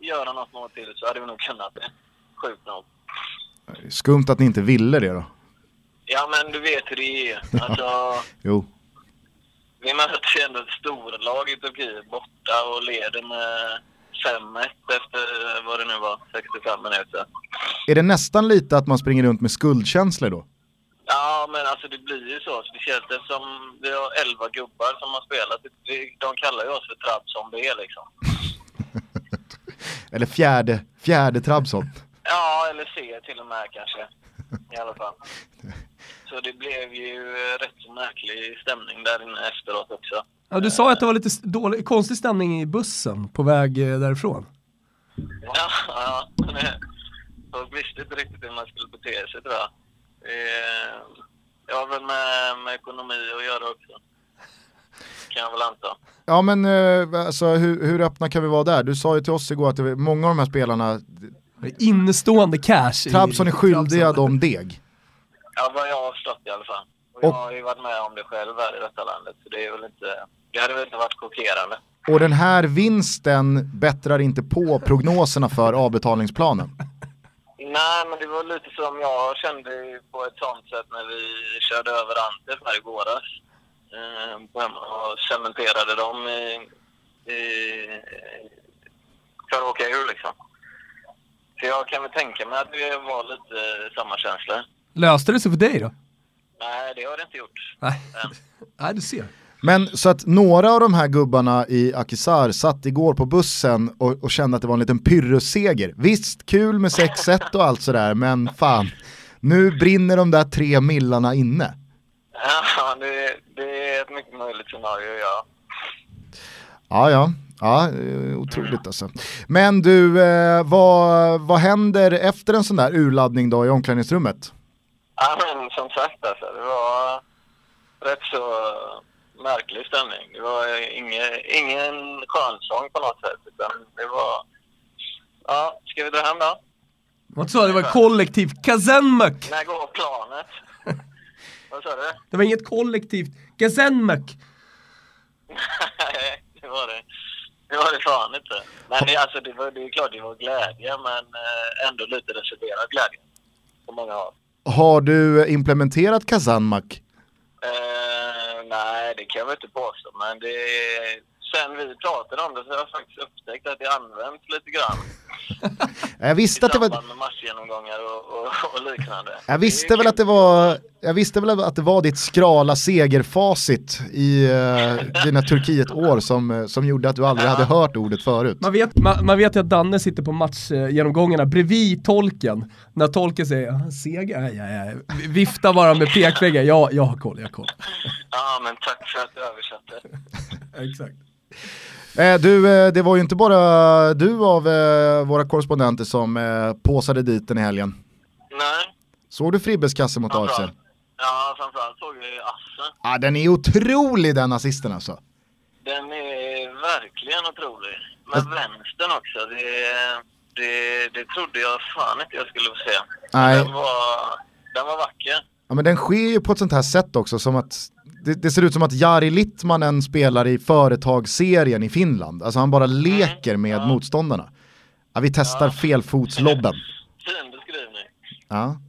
göra något mål till så hade vi nog kunnat det. Sjukt nog. Skumt att ni inte ville det då. Ja, men du vet hur det är. Alltså, *laughs* Jo. vi möter ju ändå ett storlag i Turkiet borta och leder med 5-1 efter vad det nu var, 65 minuter. Är det nästan lite att man springer runt med skuldkänslor då? Ja, men alltså det blir ju så. Speciellt eftersom vi har 11 gubbar som har spelat. De kallar ju oss för Trabzon B liksom. *laughs* Eller fjärde, fjärde Trabzon. Ja, eller C till och med kanske. I alla fall. Så det blev ju eh, rätt så märklig stämning där inne efteråt också. Ja, du sa att det var lite dålig, konstig stämning i bussen på väg eh, därifrån. Ja, *laughs* ja. *laughs* Folk visste inte riktigt hur man skulle bete sig tror jag. Eh, Det har väl med, med ekonomi att göra också. Kan jag väl anta. Ja men eh, alltså, hur, hur öppna kan vi vara där? Du sa ju till oss igår att det, var- många av de här spelarna, Innestående cash. i- Trabzon är skyldiga dem deg. Ja, vad jag har förstått i alla fall. Och jag har ju varit med om det själv här i detta landet. Så det är väl inte... Det hade väl inte varit chockerande. Och den här vinsten bättrar inte på prognoserna för avbetalningsplanen. Nej, men det var lite som jag kände på ett sånt sätt när vi körde över Antep här i våras. Eh, hemma och cementerade dem i, i, för att åka ur liksom. Så jag kan väl tänka mig att det var lite samma känsla. Löste det sig för dig då? Nej, det har det inte gjort. Nej. *laughs* Nej du ser. Men så att några av de här gubbarna i Akisar satt igår på bussen och, och kände att det var en liten pyrrusseger. Visst, kul med 6-1 och allt sådär, men fan, nu brinner de där tre millarna inne. Ja, det, det är ett mycket möjligt scenario, ja. Ja, ja. Ja, eh, otroligt alltså. Men du, eh, vad, vad händer efter en sån där urladdning då i omklädningsrummet? Ja, men som sagt alltså, det var rätt så märklig stämning. Det var ingen, ingen skönsång på något sätt, utan det var... Ja, ska vi dra hem då? Vad sa du? Det var kollektivt Kazenmök. När går planet? *laughs* Vad sa du? Det var inget kollektivt Kazenmök. Nej, det var det. Det var det fan inte. Men det, alltså, det, var, det är klart det var glädje, men eh, ändå lite reserverad glädje. På många håll. Har du implementerat Kazanmak? Uh, nej, det kan jag väl inte påstå, men det, sen vi pratade om det så har jag faktiskt upptäckt att det används lite grann *laughs* Jag visste att det var... med matchgenomgångar och, och, och liknande. Jag visste väl att det var, jag visste väl att det var ditt skrala segerfacit i uh, dina Turkiet-år som, eh, som gjorde att du aldrig Ja. hade hört ordet förut. Man vet, man, man vet ju att Danne sitter på matchgenomgångarna bredvid tolken. När tolken säger "Ah, seger, ja, ja, ja. viftar bara med pekfingret. Ja, jag har koll, jag har koll. Ja, men tack för att du översatte. *laughs* Exakt. Eh, du, eh, det var ju inte bara du av eh, våra korrespondenter som påsade dit den i helgen. Nej, Såg du Fribbes kasse mot AFC? Ja, framförallt såg vi Assen. Ah, den är otrolig den assisten alltså. Den är verkligen otrolig. Med vänstern också. Det, det, det trodde jag fan inte jag skulle få se. Nej. Den var, den var vacker. Ja, men den sker ju på ett sånt här sätt också som att det, det ser ut som att Jari Littmanen spelar i företagsserien i Finland. Alltså han bara leker med ja. motståndarna. Ja, vi testar Ja. felfotslobben. *laughs* Fin beskrivning. Ja.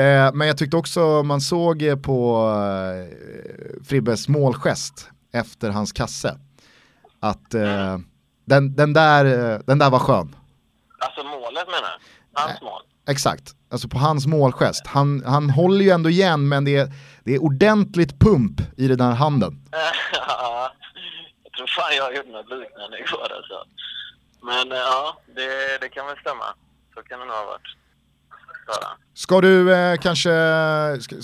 Eh, men jag tyckte också man såg eh, på eh, Fribbes målgest efter hans kasse att eh, den, den, där, eh, den där var skön. Alltså målet menar jag. Hans mål. Exakt, alltså på hans målgest. Han, han håller ju ändå igen men det är, det är ordentligt pump i den där handen. Ja, *laughs* jag tror fan jag gjorde något liknande igår alltså. Men eh, ja, det, det kan väl stämma. Så kan det nog ha varit. Ska du eh, kanske, ska,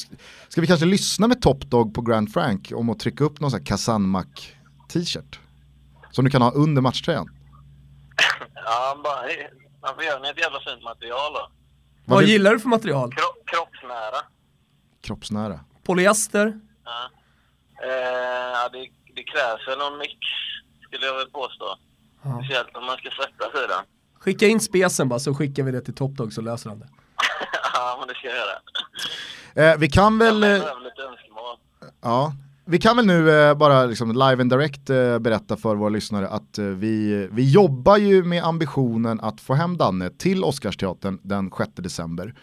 ska vi kanske lyssna med Top Dog på Grand Frank om att trycka upp någon sån här Kazanmak t-shirt? Som du kan ha under matchtröjan. *laughs* Ja, bara, man får göra ett jävla fint material då. Vad vill- gillar du för material? Kro, kroppsnära. Kroppsnära. Polyester? Ja. Eh, ja, det, det krävs väl någon mix, skulle jag väl påstå. Ja. Speciellt om man ska svettas i den. Skicka in spesen bara så skickar vi det till Top Dog så löser han det. *laughs* ja, men det ska jag göra. Eh, vi kan väl... Jag Eh, behöver lite önskemål. ja. Vi kan väl nu eh, bara liksom live and direct eh, berätta för våra lyssnare att eh, vi, vi jobbar ju med ambitionen att få hem Danne till Oscarsteatern den 6 december.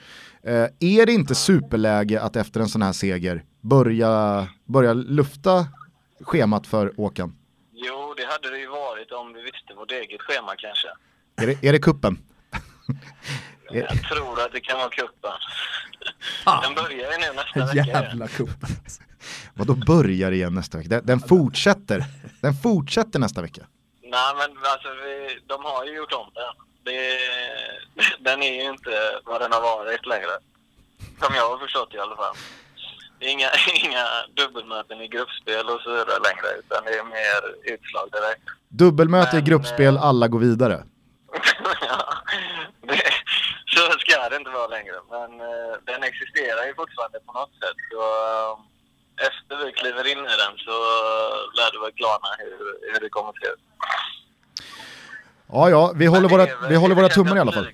Eh, är det inte superläge att efter en sån här seger börja, börja lufta schemat för Åkan? Jo, det hade det ju varit om vi visste vårt eget schema kanske. Är det, är det kuppen? *laughs* Jag tror att det kan vara cupen. *laughs* Ah. Den börjar ju nu nästa vecka. Jävla cup. Vad då börjar igen nästa vecka? Den, den fortsätter. Den fortsätter nästa vecka. Nej, men alltså vi, de har ju gjort om den. Det, *laughs* den är ju inte vad den har varit längre. Som jag har förstått i alla fall. Det är inga, *laughs* inga dubbelmöten i gruppspel och så vidare längre, utan det är mer utslag direkt. Dubbelmöte i Men, gruppspel, eh, alla går vidare. *laughs* ja, det, så ska det inte vara längre, men eh, den existerar ju fortfarande på något sätt. Så, eh, efter vi kliver in i den så lär du väl klarna hur, hur det kommer se ut. Ja, ja, vi håller våra, vi håller våra tummar i alla fall.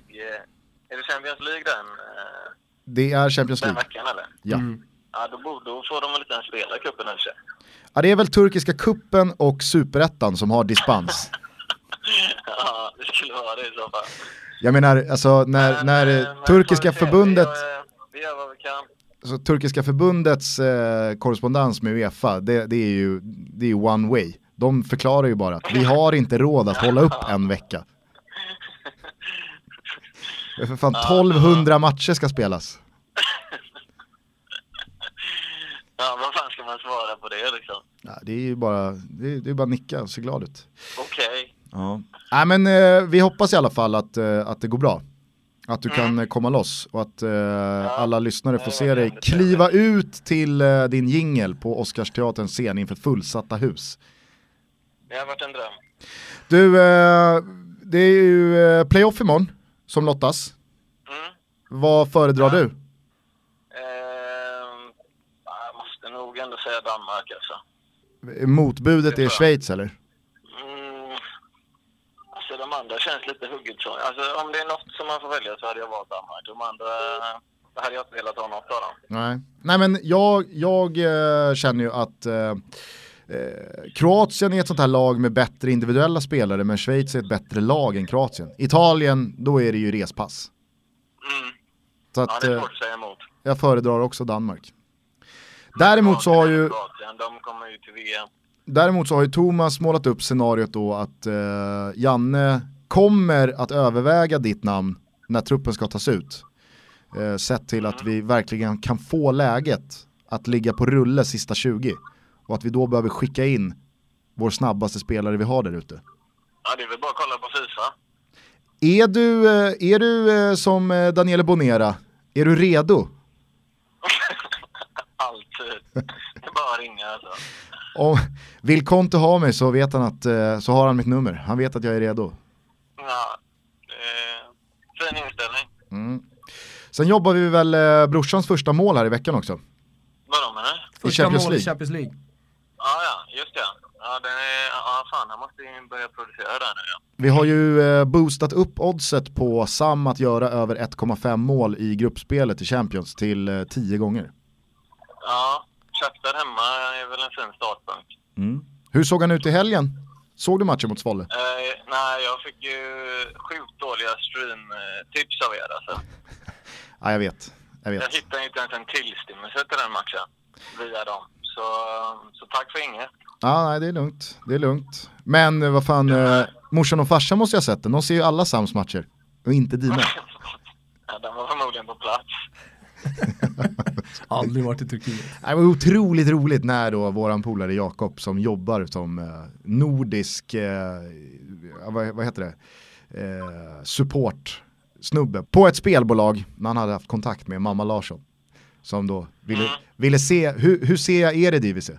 Är det Champions League den, eh, Det är Champions den League. veckan eller? Ja. Ja, då, borde, då får de väl inte ens spela cupen sig. ja, det är väl turkiska kuppen och superettan som har dispens. *laughs* Ja, det skulle vara det i så fall. Jag menar, alltså när, Men, när eh, men turkiska förbundet, Vi gör, vi gör vad vi kan. alltså, turkiska förbundets eh, korrespondens med Uefa, det, det är ju det är ju one way. De förklarar ju bara att vi har inte råd att hålla upp en vecka. Det är För fan 1200 matcher ska spelas. Ja, vad fan ska man svara på det liksom? Ja, det är ju bara, det är, det är bara nicka och se glad ut. Okej. Ja. Nej men eh, vi hoppas i alla fall att, eh, att det går bra. Att du kan eh, komma loss och att eh, alla lyssnare får se dig kliva ut till eh, din jingel på Oscarsteaterns scen inför fullsatta hus. Det har varit en dröm. Du, eh, det är ju eh, playoff imorgon som lottas. Mm. Vad föredrar du? Ehm, jag måste nog ändå säga Danmark alltså. Motbudet är Schweiz eller? Mm. Alltså de andra känns lite hugget så. Alltså om det är något som man får välja så hade jag valt Danmark. De andra då hade jag inte velat ha något av dem. Nej, Nej men jag, jag eh, känner ju att eh, eh, Kroatien är ett sånt här lag med bättre individuella spelare men Schweiz är ett bättre lag än Kroatien. Italien, då är det ju respass. Mm. Så Ja, att det är eh, svårt att säga emot. jag föredrar också Danmark. Däremot så har ju, De kommer ju till VM. däremot så har ju Thomas målat upp scenariot då att eh, Janne kommer att överväga ditt namn när truppen ska tas ut. Eh, sett till att vi verkligen kan få läget att ligga på rulle sista 20 och att vi då behöver skicka in vår snabbaste spelare vi har där ute. Ja, det är väl bara att kolla på Fifa. Är du, eh, är du eh, som eh, Daniele Bonera, är du redo? *laughs* Alltid. Det är bara att ringa alltså. Om, vill Conte ha mig så vet han att, så har han mitt nummer. Han vet att jag är redo. Ja, eh, fin inställning. Mm. Sen jobbar vi väl eh, brorsans första mål här i veckan också. Vadå menar du? Första Champions mål i. Champions League. Ja, ja, just det. Ja, den är, ja fan, han måste ju börja producera där nu ja. Vi har ju eh, boostat upp oddset på Sam att göra över 1,5 mål i gruppspelet i Champions till eh, 10 gånger. Ja, Shakhtar hemma är väl en fin startpunkt. Mm. Hur såg han ut i helgen? Såg du matchen mot Svolle? Eh, nej, jag fick ju sjukt dåliga stream-tips av er alltså. *laughs* Ja, jag vet. Jag Jag vet. hittade inte ens en tillstymmelse till den matchen via dem. Så, så tack för inget. Ja, nej, det är lugnt. Det är lugnt. Men eh, vad fan, eh, morsan och farsan måste jag ha sett den. De ser ju alla Sams matcher. Och inte dina. *laughs* ja, den var förmodligen på plats. *laughs* Aldrig varit i Turkiet. Det var otroligt roligt när då våran polare Jakob som jobbar som eh, nordisk, eh, ja, vad, vad heter det, eh, support snubbe på ett spelbolag när han hade haft kontakt med mamma Larsson. Som då ville, Mm. ville se, hur, hur ser jag Eredivisie?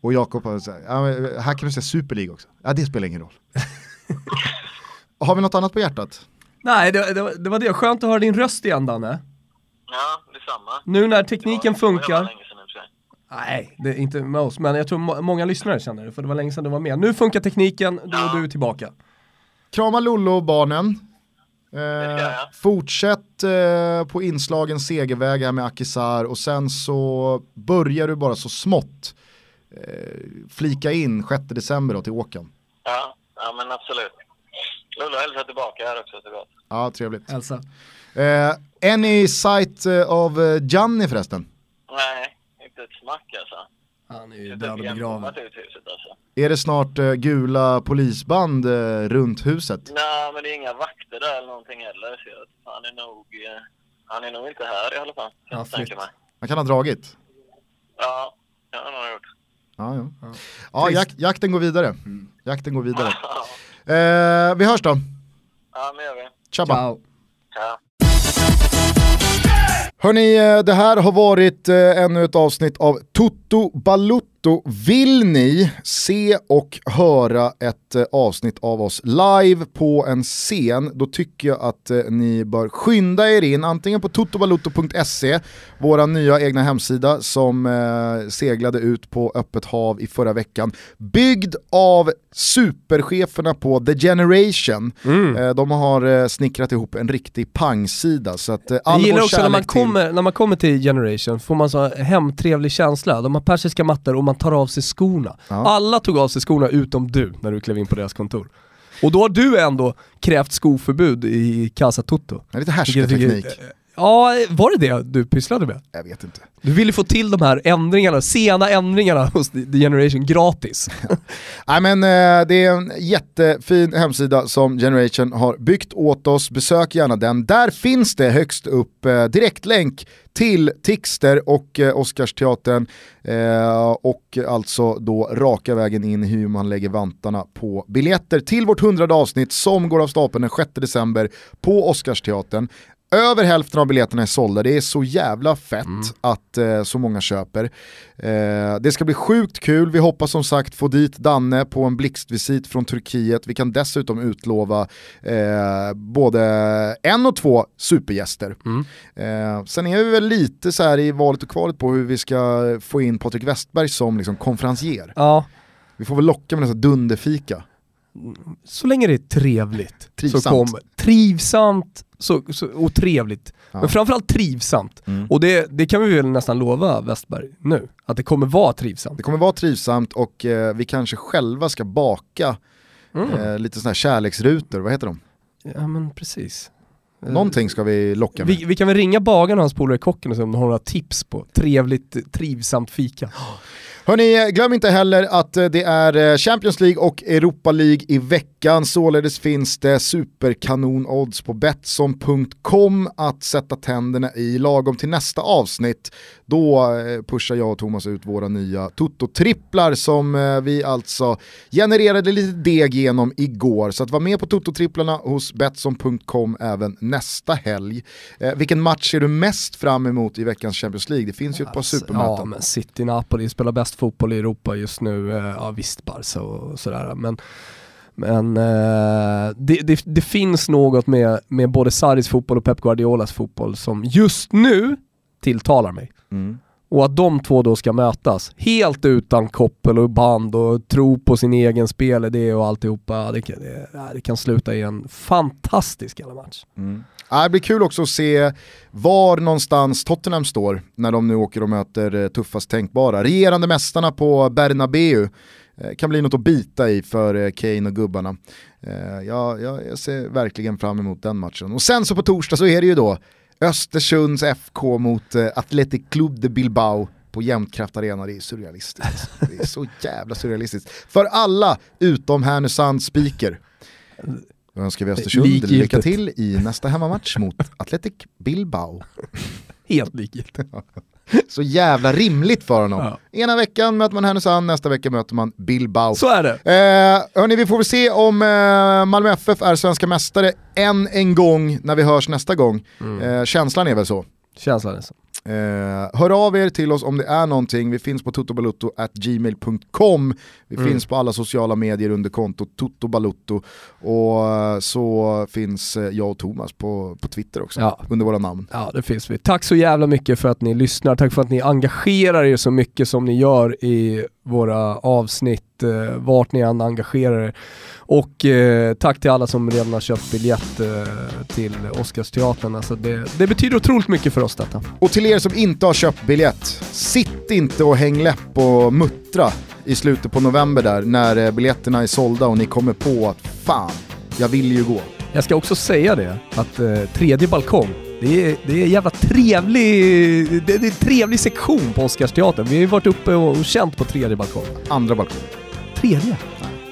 Och Jakob har sagt, ja, men här kan du se Super League också. Ja det spelar ingen roll. *laughs* Har vi något annat på hjärtat? Nej, det, det, var- det var det. Skönt att höra din röst igen Danne. Ja, detsamma. Nu när tekniken Det var- det funkar. i sig. Nej, det är inte med oss, men jag tror må många lyssnare känner det, för det var länge sedan du var med. Nu funkar tekniken, då är Ja. du tillbaka. Krama Lollo och barnen. Eh, fortsätt eh, på inslagen segerväg här med Akisar och sen så börjar du bara så smått eh, flika in 6 december då till Åkan. Ja, ja men absolut. Lulla hälsar tillbaka här också såklart. Ja, trevligt. Hälsa. Eh, any sight eh, av eh, Gianni förresten? Nej, inte ett smack alltså. Han är ju Jag död och begraven. alltså. Är det snart eh, gula polisband eh, runt huset? Nej, men det är inga vakter där eller någonting heller. Så jag, han är nog... Eh, han är nog inte här i alla fall. kan Ja, flytt. mig. Han kan ha dragit. Ja, det har han gjort. Ja, ja. ja jak jakten går vidare. Jakten går vidare. *laughs* Eh, vi hörs då. ja men gör vi. Tjabba. Ciao. Ja. Hörni, eh, det här har varit eh, ännu ett avsnitt av Toto Balutto. Vill ni se och höra ett eh, avsnitt av oss live på en scen, då tycker jag att eh, ni bör skynda er in, antingen på totobalutto.se, våra nya egna hemsida som eh, seglade ut på öppet hav i förra veckan, byggd av supercheferna på The Generation. Eh, de har eh, snickrat ihop en riktig pangsida. Så att, eh, all Jag gillar vår också när man, till- kommer, när man kommer till Generation, får man så hemtrevlig känsla. De har persiska mattor och man tar av sig skorna. Ja. Alla tog av sig skorna utom du när du klev in på deras kontor. Och då har du ändå krävt skoförbud i Casa är lite härskarteknik. Ja, var det det du pysslade med? Jag vet inte. Du ville få till de här ändringarna, sena ändringarna hos The Generation gratis. *laughs* Nej men eh, det är en jättefin hemsida som Generation har byggt åt oss, besök gärna den. Där finns det högst upp eh, direktlänk till Tixter och eh, Oscarsteatern och alltså då raka vägen in hur man lägger vantarna på biljetter till vårt hundrade avsnitt som går av stapeln den 6 december på Oscarsteatern. Över hälften av biljetterna är sålda, det är så jävla fett att eh, så många köper. Eh, det ska bli sjukt kul, vi hoppas som sagt få dit Danne på en blixtvisit från Turkiet. Vi kan dessutom utlova eh, både en och två supergäster. Eh, sen är vi väl lite så här i valet och kvalet på hur vi ska få in Patrik Westberg som liksom konferencier. Ja, Vi får väl locka med en dunderfika. Så länge det är trevligt. Trivsamt. Så kommer, trivsamt så, så, och trevligt. Ja. Men framförallt trivsamt. Mm. Och det, det kan vi väl nästan lova Westberg nu, att det kommer vara trivsamt. Det kommer vara trivsamt och eh, vi kanske själva ska baka Mm. eh, lite sådana här kärleksrutor, vad heter de? Ja men precis. Eh, Någonting ska vi locka med. Vi, vi kan väl ringa bagaren och hans polare kocken och se om de har några tips på trevligt, trivsamt fika. Hörni, glöm inte heller att eh, det är eh, Champions League och Europa League i veckan. Således finns det superkanon-odds på Betsson.com att sätta tänderna i lagom till nästa avsnitt. Då eh, pushar jag och Thomas ut våra nya Toto-tripplar som vi alltså genererade lite deg genom igår. Så att vara med på Toto-tripplarna hos Betsson.com även nästa helg. Vilken match ser du mest fram emot i veckans Champions League? Det finns ju ett par supermöten. Ja men City Napoli spelar bäst fotboll i Europa just nu, Eh, ja visst Barca och sådär men men eh, det, det, det finns något med, med både Saris fotboll och Pep Guardiolas fotboll som just nu tilltalar mig. Mm. Och att de två då ska mötas, helt utan koppel och band och tro på sin egen spelidé och alltihopa, det kan, det, det kan sluta i en fantastisk jävla match. Ja, det blir kul också att se var någonstans Tottenham står när de nu åker och möter eh, tuffast tänkbara. Regerande mästarna på Bernabeu eh, kan bli något att bita i för eh, Kane och gubbarna. Ja, ja, jag ser verkligen fram emot den matchen. Och sen så på torsdag så är det ju då Östersunds FK mot Athletic Club de Bilbao på Jämtkraft Arena, det är surrealistiskt. Det är så jävla surrealistiskt. För alla utom Härnösand Speaker. Då önskar vi Östersund Likgiltigt. lycka till i nästa hemmamatch mot Athletic Bilbao. Helt likgiltigt. *laughs* Så jävla rimligt för honom. Ja. Ena veckan möter man Härnösand, nästa vecka möter man Bilbao. Så är det. Eh, hörni, vi får väl se om eh, Malmö FF är svenska mästare än en gång när vi hörs nästa gång. Eh, känslan är väl så. Känslan är så. Eh, hör av er till oss om det är någonting, vi finns på totobalutto.gmail.com Vi Mm. finns på alla sociala medier under kontot totobalutto och eh, så finns eh, jag och Thomas på, på Twitter också, Ja. under våra namn. Ja, det finns vi. Tack så jävla mycket för att ni lyssnar. Tack för att ni engagerar er så mycket som ni gör i våra avsnitt. eh, vart ni än engagerar er. Och eh, tack till alla som redan har köpt biljett eh, till Oscarsteatern. Alltså det, det betyder otroligt mycket för oss detta. Och till er som inte har köpt biljett, sitt inte och häng läpp och muttra i slutet på november där när eh, biljetterna är sålda och ni kommer på att fan, jag vill ju gå. Jag ska också säga det, att eh, tredje balkong, det är, det är en jävla trevlig, det, det är en trevlig sektion på Oscarsteatern. Vi har ju varit uppe och, och känt på tredje balkong. Andra balkong. Tredje?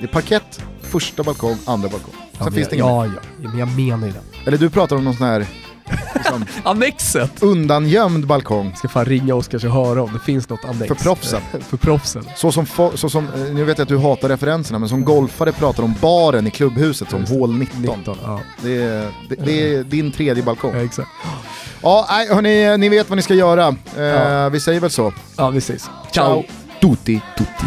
Det är parkett, första balkong, andra balkong. Sen Ja, finns det ingen ja, ja, men jag menar ju det. Eller du pratar om någon sån här liksom, *laughs* Annexet! undangömd balkong. Ska fan ringa Oskar och höra om det finns något annex. För proffsen. *laughs* för proffsen. Så som, fo- så som, eh, nu vet jag att du hatar referenserna, men som golfare pratar om baren i klubbhuset som hål 19. 19, ja. Det är, det, det är din tredje balkong. ja exakt. Ja, nej, hörni, ni vet vad ni ska göra. Eh, Ja. Vi säger väl så. Ja, vi ses. Ciao. Tutti, tutti.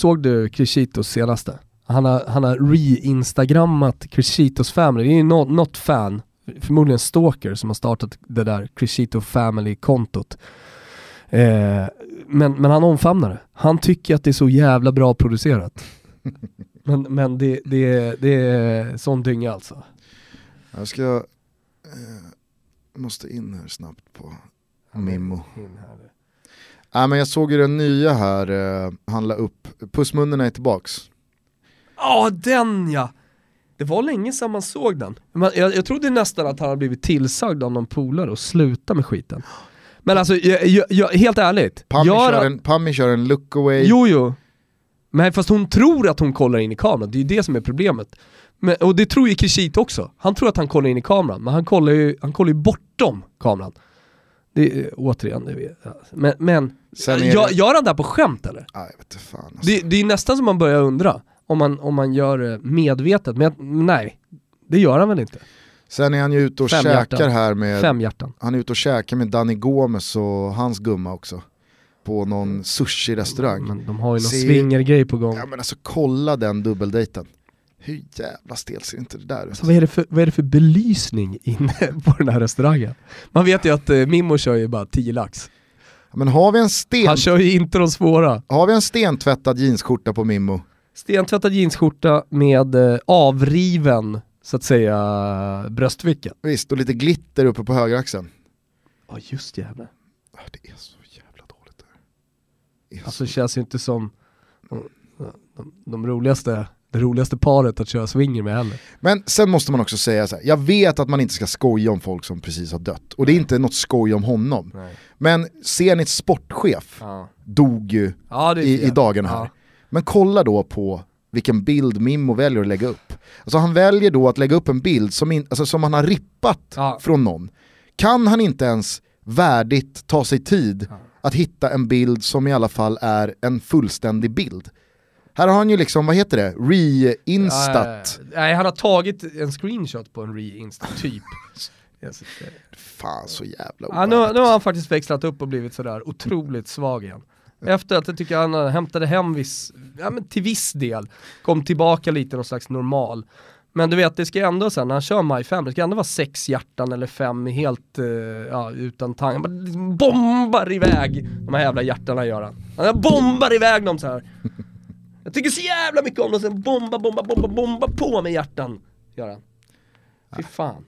Såg du Crescitos senaste? Han har, han har re-instagrammat Crescitos Family, det är ju nå- något fan, förmodligen Stalker som har startat det där Crescito Family-kontot. Eh, men, men han omfamnar det. Han tycker att det är så jävla bra producerat. *laughs* men men det, det, det är sån dynga alltså. Jag ska... Eh, måste in här snabbt på Mimmo. Ja, men jag såg ju den nya här, eh, han la upp, Pussmunnorna är tillbaks. Ja, den ja! Det var länge sedan man såg den. Men jag, jag trodde nästan att han hade blivit tillsagd av någon polare att sluta med skiten. Men alltså, jag, jag, jag, helt ärligt. Pammi, gör- kör en, Pammi kör en look away. Jo, jo. Men fast hon tror att hon kollar in i kameran, det är ju det som är problemet. Men, och det tror ju Kishit också. Han tror att han kollar in i kameran, men han kollar ju, han kollar ju bortom kameran. Det är återigen, det vet jag. Men, men Sen gör, det- gör han det här på skämt eller? Ja, jag vet fan alltså. Det, det är nästan som man börjar undra, om man, om man gör det medvetet. Men nej, det gör han väl inte? Sen är han ju ute och Fem käkar hjärtan. här med, Fem hjärtan. han är ute och käkar med Danny Gomes och hans gumma också. På någon sushi-restaurang. Men de har ju någon Ser- swingergrej på gång. Ja men alltså kolla den dubbeldejten. Hur jävla stel ser inte det där ut? Så vad, är det för, vad är det för belysning inne *laughs* på den här restaurangen? Man vet ju att eh, Mimmo kör ju bara 10 lax. Men har vi en, sten, Han kör ju inte de svåra. har vi en stentvättad jeansskjorta på Mimmo? Stentvättad jeansskjorta med eh, avriven, så att säga, bröstficka. Visst, och lite glitter uppe på högeraxeln. Ja just jävlar. Ah, Det är så jävla dåligt. Det är Alltså det så... känns ju inte som de, de, de roligaste det roligaste paret att köra swinger med heller. Men sen måste man också säga så här, jag vet att man inte ska skoja om folk som precis har dött. Och det är inte något skoj om honom. Nej. Men Zenits sportchef Ja, dog ju ja i, i dagarna här. Ja. Men kolla då på vilken bild Mimmo väljer att lägga upp. Alltså han väljer då att lägga upp en bild som, in, alltså som han har rippat från någon. Kan han inte ens värdigt ta sig tid att hitta en bild som i alla fall är en fullständig bild? Här har han ju liksom, vad heter det, re-instat. Nej, han har tagit en screenshot på en re-insta, *laughs* typ. Yes. Fan så jävla Ja, nu, nu har han faktiskt växlat upp och blivit sådär otroligt svag igen. Efter att jag tycker han hämtade hem viss, ja men till viss del, kom tillbaka lite någon slags normal. Men du vet, det ska ändå sen när han kör My 5, det ska ändå vara sex hjärtan eller fem helt eh, ja, utan tanke. Liksom bombar iväg de här jävla hjärtarna gör han. Han bombar iväg dem så här. *laughs* Jag tycker så jävla mycket om dem, sen bomba, bomba, bomba, bomba på med hjärtan. Gör han. Fy fan.